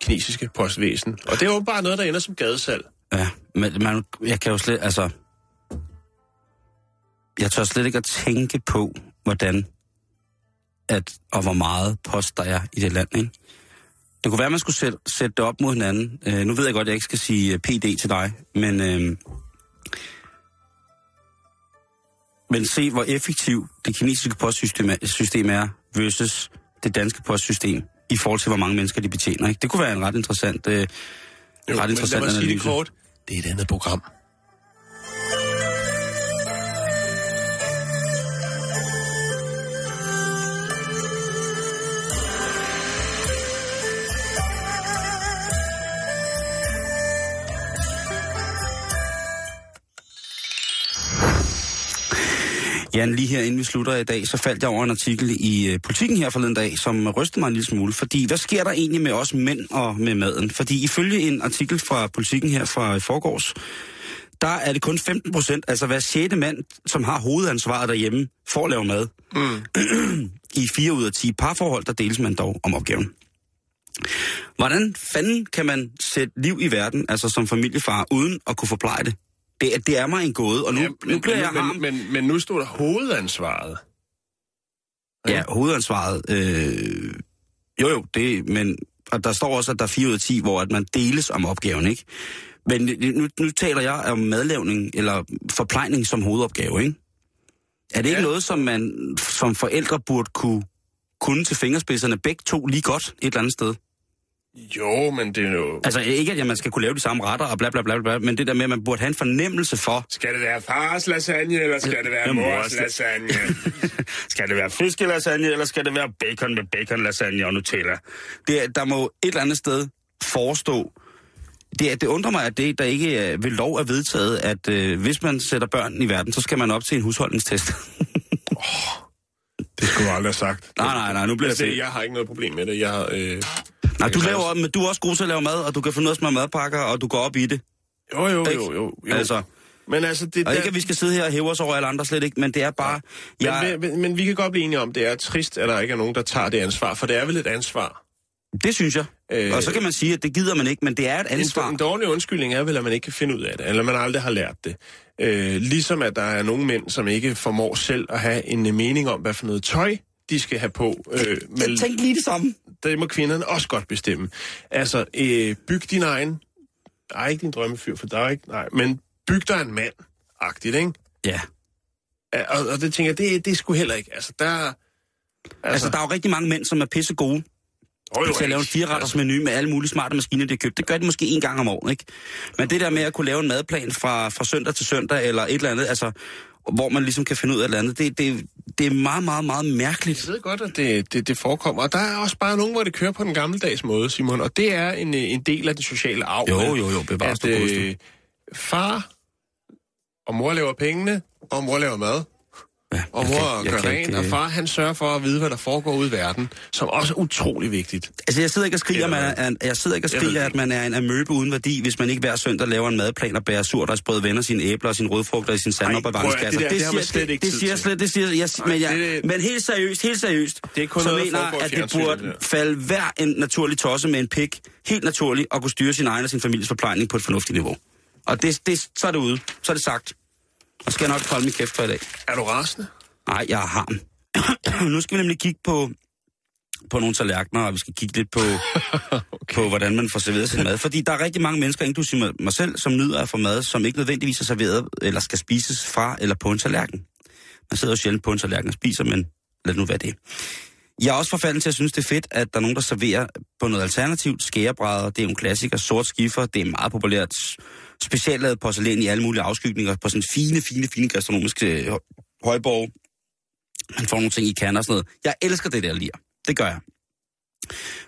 Speaker 2: kinesiske postvæsen. Og det er åbenbart noget, der ender som gadesalg.
Speaker 3: Ja, men man, jeg kan jo slet, altså... Jeg tør slet ikke at tænke på, hvordan at, og hvor meget post der er i det land, ikke? Det kunne være, at man skulle sætte, sætte det op mod hinanden. Øh, nu ved jeg godt, at jeg ikke skal sige øh, PD til dig, men, øh, men se, hvor effektiv det kinesiske postsystem er, system er versus det danske postsystem i forhold til, hvor mange mennesker de betjener. Ikke? Det kunne være en ret interessant, øh,
Speaker 2: Jo,
Speaker 3: ret
Speaker 2: men lad
Speaker 3: interessant
Speaker 2: mig sige det
Speaker 3: analyse.
Speaker 2: kort. Det er et andet program.
Speaker 3: Jan, lige her inden vi slutter i dag, så faldt jeg over en artikel i uh, Politiken her forleden dag, som rystede mig en lille smule. Fordi hvad sker der egentlig med os mænd og med maden? Fordi ifølge en artikel fra Politiken her fra forgårs, der er det kun 15 procent, altså hver sjette mand, som har hovedansvaret derhjemme, for at lave mad. Mm. I fire ud af 10 parforhold, der deles man dog om opgaven. Hvordan fanden kan man sætte liv i verden, altså som familiefar, uden at kunne forpleje det? Det, er- det er mig en gåde, og nu,
Speaker 2: Ja,
Speaker 3: nu bliver jeg
Speaker 2: men, men, men nu stod der hovedansvaret.
Speaker 3: Ja, hovedansvaret. Øh, jo, jo, det, men og der står også, at der er 4 ud af 10, hvor at man deles om opgaven, ikke? Men nu, nu taler jeg om madlavning eller forplejning som hovedopgave, ikke? Er det ikke
Speaker 2: Ja.
Speaker 3: noget, som man som forældre burde kunne, kunne til fingerspidserne begge to lige godt et eller andet sted?
Speaker 2: Jo, men det er jo...
Speaker 3: Altså ikke, at man skal kunne lave de samme retter og bla bla bla, bla men det der med, at man burde have en fornemmelse for,
Speaker 2: Skal det være fars lasagne, eller skal det være mors lasagne?
Speaker 3: skal det være fiskelasagne, eller skal det være bacon med baconlasagne og Nutella? Det, er- der må et eller andet sted forestå. Det, er- det undrer mig, at det der ikke er, ved lov er vedtaget, at øh, hvis man sætter børn i verden, så skal man op til en husholdningstest.
Speaker 2: Det skulle du aldrig have sagt.
Speaker 3: nej, nej, nej, nu bliver
Speaker 2: Altså,
Speaker 3: det...
Speaker 2: jeg har ikke noget problem med det. Jeg har... Øh...
Speaker 3: Nej, du, laver, men du er også god til at lave mad, og du kan ud af at smøre madpakker, og du går op i det.
Speaker 2: Jo, jo, jo, jo. jo.
Speaker 3: Altså,
Speaker 2: Men altså, det
Speaker 3: og
Speaker 2: der...
Speaker 3: ikke, at vi skal sidde her og hæve os over alle andre, slet ikke, men det er bare... Jeg,
Speaker 2: men, men, men vi kan godt blive enige om, det er trist, at der ikke er nogen, der tager det ansvar, for det er vel et ansvar.
Speaker 3: det synes jeg.
Speaker 2: Øh,
Speaker 3: Og så kan man sige, at det gider man ikke, men det er et ansvar.
Speaker 2: en dårlig undskyldning er vel, at man ikke kan finde ud af det, eller man aldrig har lært det. Øh, ligesom at der er nogle mænd, som ikke formår selv at have en mening om, hvad for noget tøj de skal have på. Øh, men
Speaker 3: Jeg tænkte lige det samme.
Speaker 2: det må kvinderne også godt bestemme. Altså, øh, byg din egen... Ej, ikke din drømmefyr, for der er ikke... Nej, men byg dig en mand. Agtigt, ikke?
Speaker 3: Ja.
Speaker 2: Og, og det tænker jeg, det, det er sgu heller ikke. Altså, der... Altså,
Speaker 3: Altså, der er jo rigtig mange mænd, som er pisse gode
Speaker 2: jo, jo,
Speaker 3: til at lave en fireretters menu med alle mulige smarte maskiner, de har købt. Det gør de måske en gang om året, ikke? Men det der med at kunne lave en madplan fra, fra søndag til søndag, eller et eller andet, altså, hvor man ligesom kan finde ud af et eller andet, det, det, det er meget, meget, meget mærkeligt.
Speaker 2: Jeg ved godt, at det, det, det forekommer. Og der er også bare nogen, hvor det kører på den gammeldags måde, Simon. Og det er en, en del af den sociale arv.
Speaker 3: Jo, jo, jo, bevares
Speaker 2: at, øh, far og mor laver pengene, og mor laver mad.
Speaker 3: Ja,
Speaker 2: Og mor
Speaker 3: kan-
Speaker 2: gør
Speaker 3: kan
Speaker 2: rent, og
Speaker 3: øh,
Speaker 2: far han sørger for at vide, hvad der foregår ude i verden, som også er utrolig vigtigt.
Speaker 3: Altså, jeg sidder ikke og skriger,
Speaker 2: Eller
Speaker 3: man er, jeg sidder ikke og skriger
Speaker 2: det
Speaker 3: at man er en amøbe uden værdi, hvis man ikke hver søndag laver en madplan og bærer surdejsbrød, vender sine æbler og sine rødfrugter i sin
Speaker 2: at- det det man
Speaker 3: siger,
Speaker 2: slet ikke
Speaker 3: det,
Speaker 2: tid
Speaker 3: siger slet, det siger jeg, men, jeg,
Speaker 2: det-
Speaker 3: men helt seriøst, helt seriøst,
Speaker 2: Det er kun
Speaker 3: så
Speaker 2: noget,
Speaker 3: mener at det burde
Speaker 2: det der.
Speaker 3: falde hver en naturlig tosse med en pik, helt naturligt, og kunne styre sin egen og sin families forplejning på et fornuftigt niveau. Og det, det, så er det ude. Så er det sagt. Og skal jeg nok holde min kæft for i dag.
Speaker 2: Er du rasende?
Speaker 3: Nej, jeg har ham. nu skal vi nemlig kigge på, på nogle tallerkener, og vi skal kigge lidt på, okay. på, hvordan man får serveret sin mad. Fordi der er rigtig mange mennesker, inklusive mig- selv, som nyder at få mad, som ikke nødvendigvis er serveret eller skal spises fra eller på en tallerken. Man sidder jo sjældent på en tallerken og spiser, men lad nu være det. Jeg er også forfalden til at synes, det er fedt, at der er nogen, der serverer på noget alternativt. Skærebrædder, det er jo en klassiker. Sort skiffer, det er meget populært. Specielt lavet porcelæn i alle mulige afskygninger på sådan fine, fine, fine gastronomiske øh, højborg. Man får nogle ting i kander og sådan noget. Jeg elsker det der lir. Det gør jeg.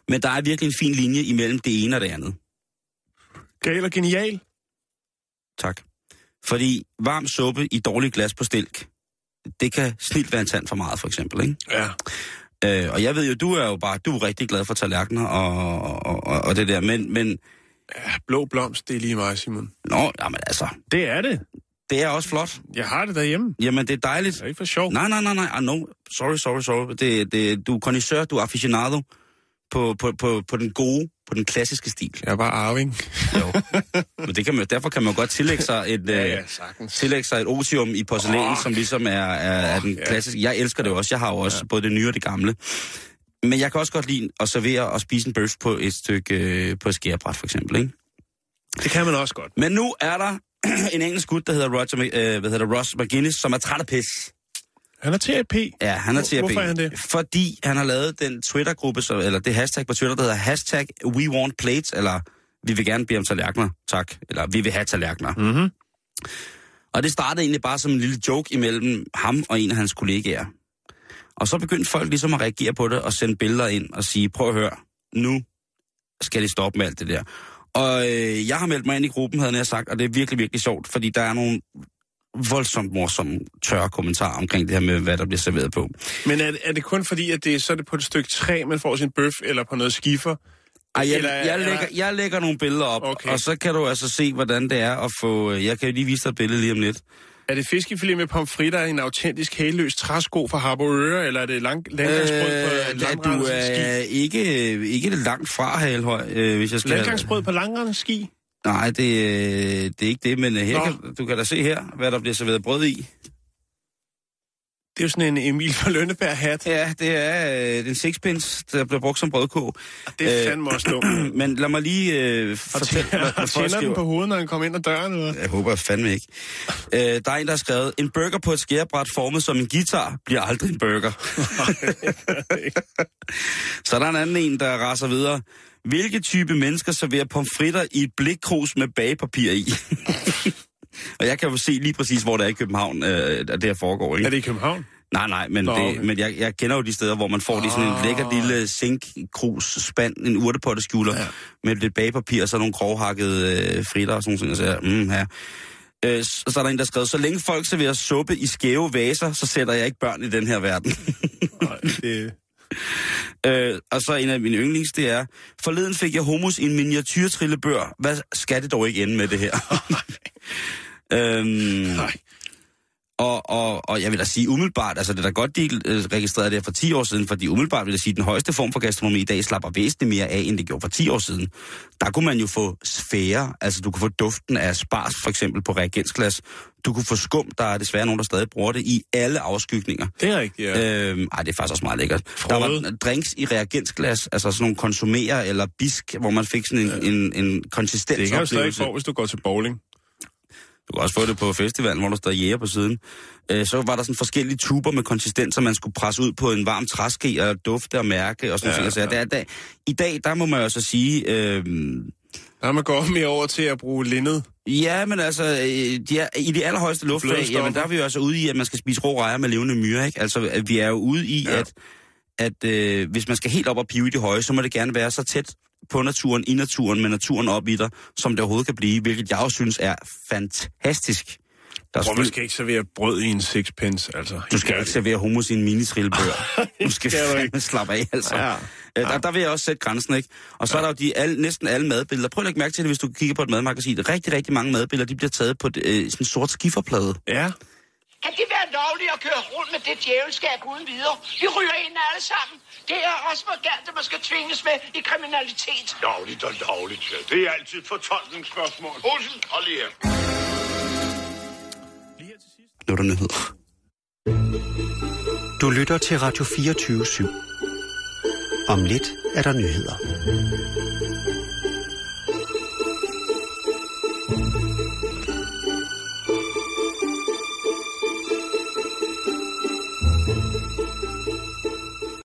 Speaker 3: Men der er virkelig en fin linje imellem det ene og det andet.
Speaker 2: Gal og genial.
Speaker 3: Tak. Fordi varm suppe i dårligt glas på stilk, det kan snilt være en tand for meget, for eksempel, ikke?
Speaker 2: Ja.
Speaker 3: Øh, og jeg ved jo, du er jo bare, du er rigtig glad for tallerkener og, og, og, og det der, men, men,
Speaker 2: ja. Blå blomst, det er lige mig, Simon.
Speaker 3: nå, jamen altså,
Speaker 2: Det er det.
Speaker 3: det er også flot.
Speaker 2: Jeg har det derhjemme.
Speaker 3: Jamen, det er dejligt.
Speaker 2: Det er ikke for sjov.
Speaker 3: Nej, nej, nej, nej, ah, no, sorry, sorry, sorry. Det, det, du er connoisseur, du er aficionado på, på, på, på den gode, på den klassiske stil.
Speaker 2: Jeg er bare arving.
Speaker 3: Jo. Men det kan man, derfor kan man godt tillægge sig et,
Speaker 2: Ja,
Speaker 3: øh,
Speaker 2: ja, sagtens.
Speaker 3: tillægge sig et otium i porcelæn,
Speaker 2: Åh.
Speaker 3: som ligesom er, er, er den
Speaker 2: ja.
Speaker 3: klassiske. Jeg elsker det også. Jeg har jo også både det nye og det gamle. Men jeg kan også godt lide at servere og spise en bøf på et stykke øh, på et skærebræt, for eksempel. Ikke?
Speaker 2: Det kan man også godt.
Speaker 3: Men nu er der en engelsk gut, der hedder, Roger, øh, hvad hedder Ross McGuinness, som er træt af pis.
Speaker 2: Han er TAP.
Speaker 3: Ja, han er at
Speaker 2: hvorfor er han det?
Speaker 3: Fordi han har lavet den Twitter-gruppe, så, eller det hashtag på Twitter, der hedder hashtag We Want Plates, eller vi vil gerne bede om tallerkener, tak. Eller vi vil have tallerkener.
Speaker 2: Mhm.
Speaker 3: Og det startede egentlig bare som en lille joke imellem ham og en af hans kollegaer. Og så begyndte folk ligesom at reagere på det og sende billeder ind og sige, prøv at høre, nu skal det stoppe med alt det der. Og øh, jeg har meldt mig ind i gruppen, havde jeg sagt, og det er virkelig, virkelig sjovt, fordi der er nogle voldsomt morsomme, tørre kommentarer omkring det her med, hvad der bliver serveret på.
Speaker 2: Men er, det- er det kun fordi, at det er, så er det på et stykke træ, man får sin bøf, eller på noget skiffer?
Speaker 3: Ej, jeg,
Speaker 2: Eller-
Speaker 3: jeg, lægger,
Speaker 2: eller-
Speaker 3: jeg lægger nogle billeder op,
Speaker 2: Okay.
Speaker 3: okay. og så kan du altså se, hvordan det er at få... Jeg kan jo lige vise dig et billede lige om lidt.
Speaker 2: Er det fiskefilet med pomfritter en autentisk hæløs træsko fra Harboøre, eller er det lang, landgangsbrød på
Speaker 3: Øh,
Speaker 2: øh,
Speaker 3: du er ikke, ikke langt fra Halhøj, øh, hvis jeg skal...
Speaker 2: Landgangsbrød på langrensski?
Speaker 3: Nej, det, øh, det er ikke det, men øh, her
Speaker 2: Nå.
Speaker 3: kan, du kan da se her, hvad der bliver serveret brød i.
Speaker 2: Det er jo sådan en Emil fra Lønneberg hat.
Speaker 3: Ja, det er øh, den sixpence, der bliver brugt som brødkog.
Speaker 2: Det er
Speaker 3: Øh,
Speaker 2: fandme også dumt.
Speaker 3: Men lad mig lige øh, fortælle, hvad, hvad folk
Speaker 2: tænder den
Speaker 3: skriver.
Speaker 2: på hovedet, når han kommer ind ad døren, eller?
Speaker 3: Jeg håber fandme ikke. Øh, der er en, der har skrevet, en burger på et skærebræt formet som en guitar bliver aldrig en burger. Så er der en anden en, der raser videre. Hvilke type mennesker serverer pomfritter i et blikkrus med bagepapir i? Og jeg kan jo se lige præcis, hvor det er i København, øh, at det her foregår. Ikke?
Speaker 2: Er det i København?
Speaker 3: Nej, nej, men,
Speaker 2: Nå,
Speaker 3: det,
Speaker 2: okay.
Speaker 3: men jeg, jeg kender jo de steder, hvor man får det i sådan en
Speaker 2: Ah.
Speaker 3: lækker lille zinkkrus spand, en urtepotteskjuler, ja. med lidt bagepapir og så nogle grovhakkede øh, fritter og sådan noget. Så mm, her. Øh, så, så er der en, der har skrevet, så længe folk serverer suppe i skæve vaser, så sætter jeg ikke børn i den her verden.
Speaker 2: Nej, det...
Speaker 3: øh, og så en af mine yndlings, det er, forleden fik jeg hummus i en miniatyrtrillebør. Hvad skal det dog ikke ende med det her? øhm,
Speaker 2: Nej.
Speaker 3: Og, og, og jeg vil da sige umiddelbart, altså det er da godt, de øh, registrerede det for 10 år siden, fordi umiddelbart vil jeg sige, at den højeste form for gastronomi i dag slapper væsentligt mere af, end det gjorde for 10 år siden. Der kunne man jo få sfære, altså du kunne få duften af spars for eksempel på reagensglas. Du kunne få skum, der er desværre nogen, der stadig bruger det i alle afskygninger.
Speaker 2: Det er rigtigt, ja.
Speaker 3: Øhm, ej, det er faktisk også meget lækkert.
Speaker 2: Frode.
Speaker 3: Der var drinks i reagensglas, altså sådan nogle konsumerer eller bisk, hvor man fik sådan en, en, en konsistens
Speaker 2: Det kan du stadig
Speaker 3: oplevelse.
Speaker 2: få, hvis du går til bowling.
Speaker 3: Du kan også få det på festivalen, hvor der står jæger på siden. Øh, så var der sådan forskellige tuber med konsistenser, man skulle presse ud på en varm træske og dufte og mærke og sådan
Speaker 2: Ja,
Speaker 3: noget. Så der, der, I dag, der må man jo så sige, øh,
Speaker 2: Der er man gået mere over til at bruge lindet.
Speaker 3: ja, men altså, øh, de er, i de allerhøjeste luftlag, jamen der er vi jo altså ude i, at man skal spise rå rejer med levende myrer, ikke? Altså, at vi er jo ude i,
Speaker 2: Ja.
Speaker 3: ja. at, at øh, hvis man skal helt op og pive i det høje, så må det gerne være så tæt på naturen, i naturen, med naturen op i dig, som det overhovedet kan blive, hvilket jeg også synes er fantastisk. Der er
Speaker 2: Hvor man skal ikke servere brød i en sixpence, altså.
Speaker 3: Du skal ikke servere hummus i en minitrillebør. Du skal fandme slappe af, altså.
Speaker 2: Ja.
Speaker 3: Ja. Der, der vil jeg også sætte grænsen, ikke? Og så ja. er der jo de alle, næsten alle madbilleder. Prøv at lægge mærke til det, hvis du kigger på et madmagasin. Rigtig, rigtig mange madbilleder, de bliver taget på et, øh, sådan en sort skifferplade.
Speaker 2: Ja.
Speaker 6: Kan det være lovligt at køre rundt med det djævelskab uden videre? Vi ryger ind alle sammen. Det er også for galt, at man skal tvinges med i kriminalitet.
Speaker 4: Lovligt og lovligt, ja. Det er altid fortolkningsspørgsmål. Olsen, hold lige her.
Speaker 3: Nu er der nyheder.
Speaker 7: Du lytter til Radio 24 /7. Om lidt er der nyheder.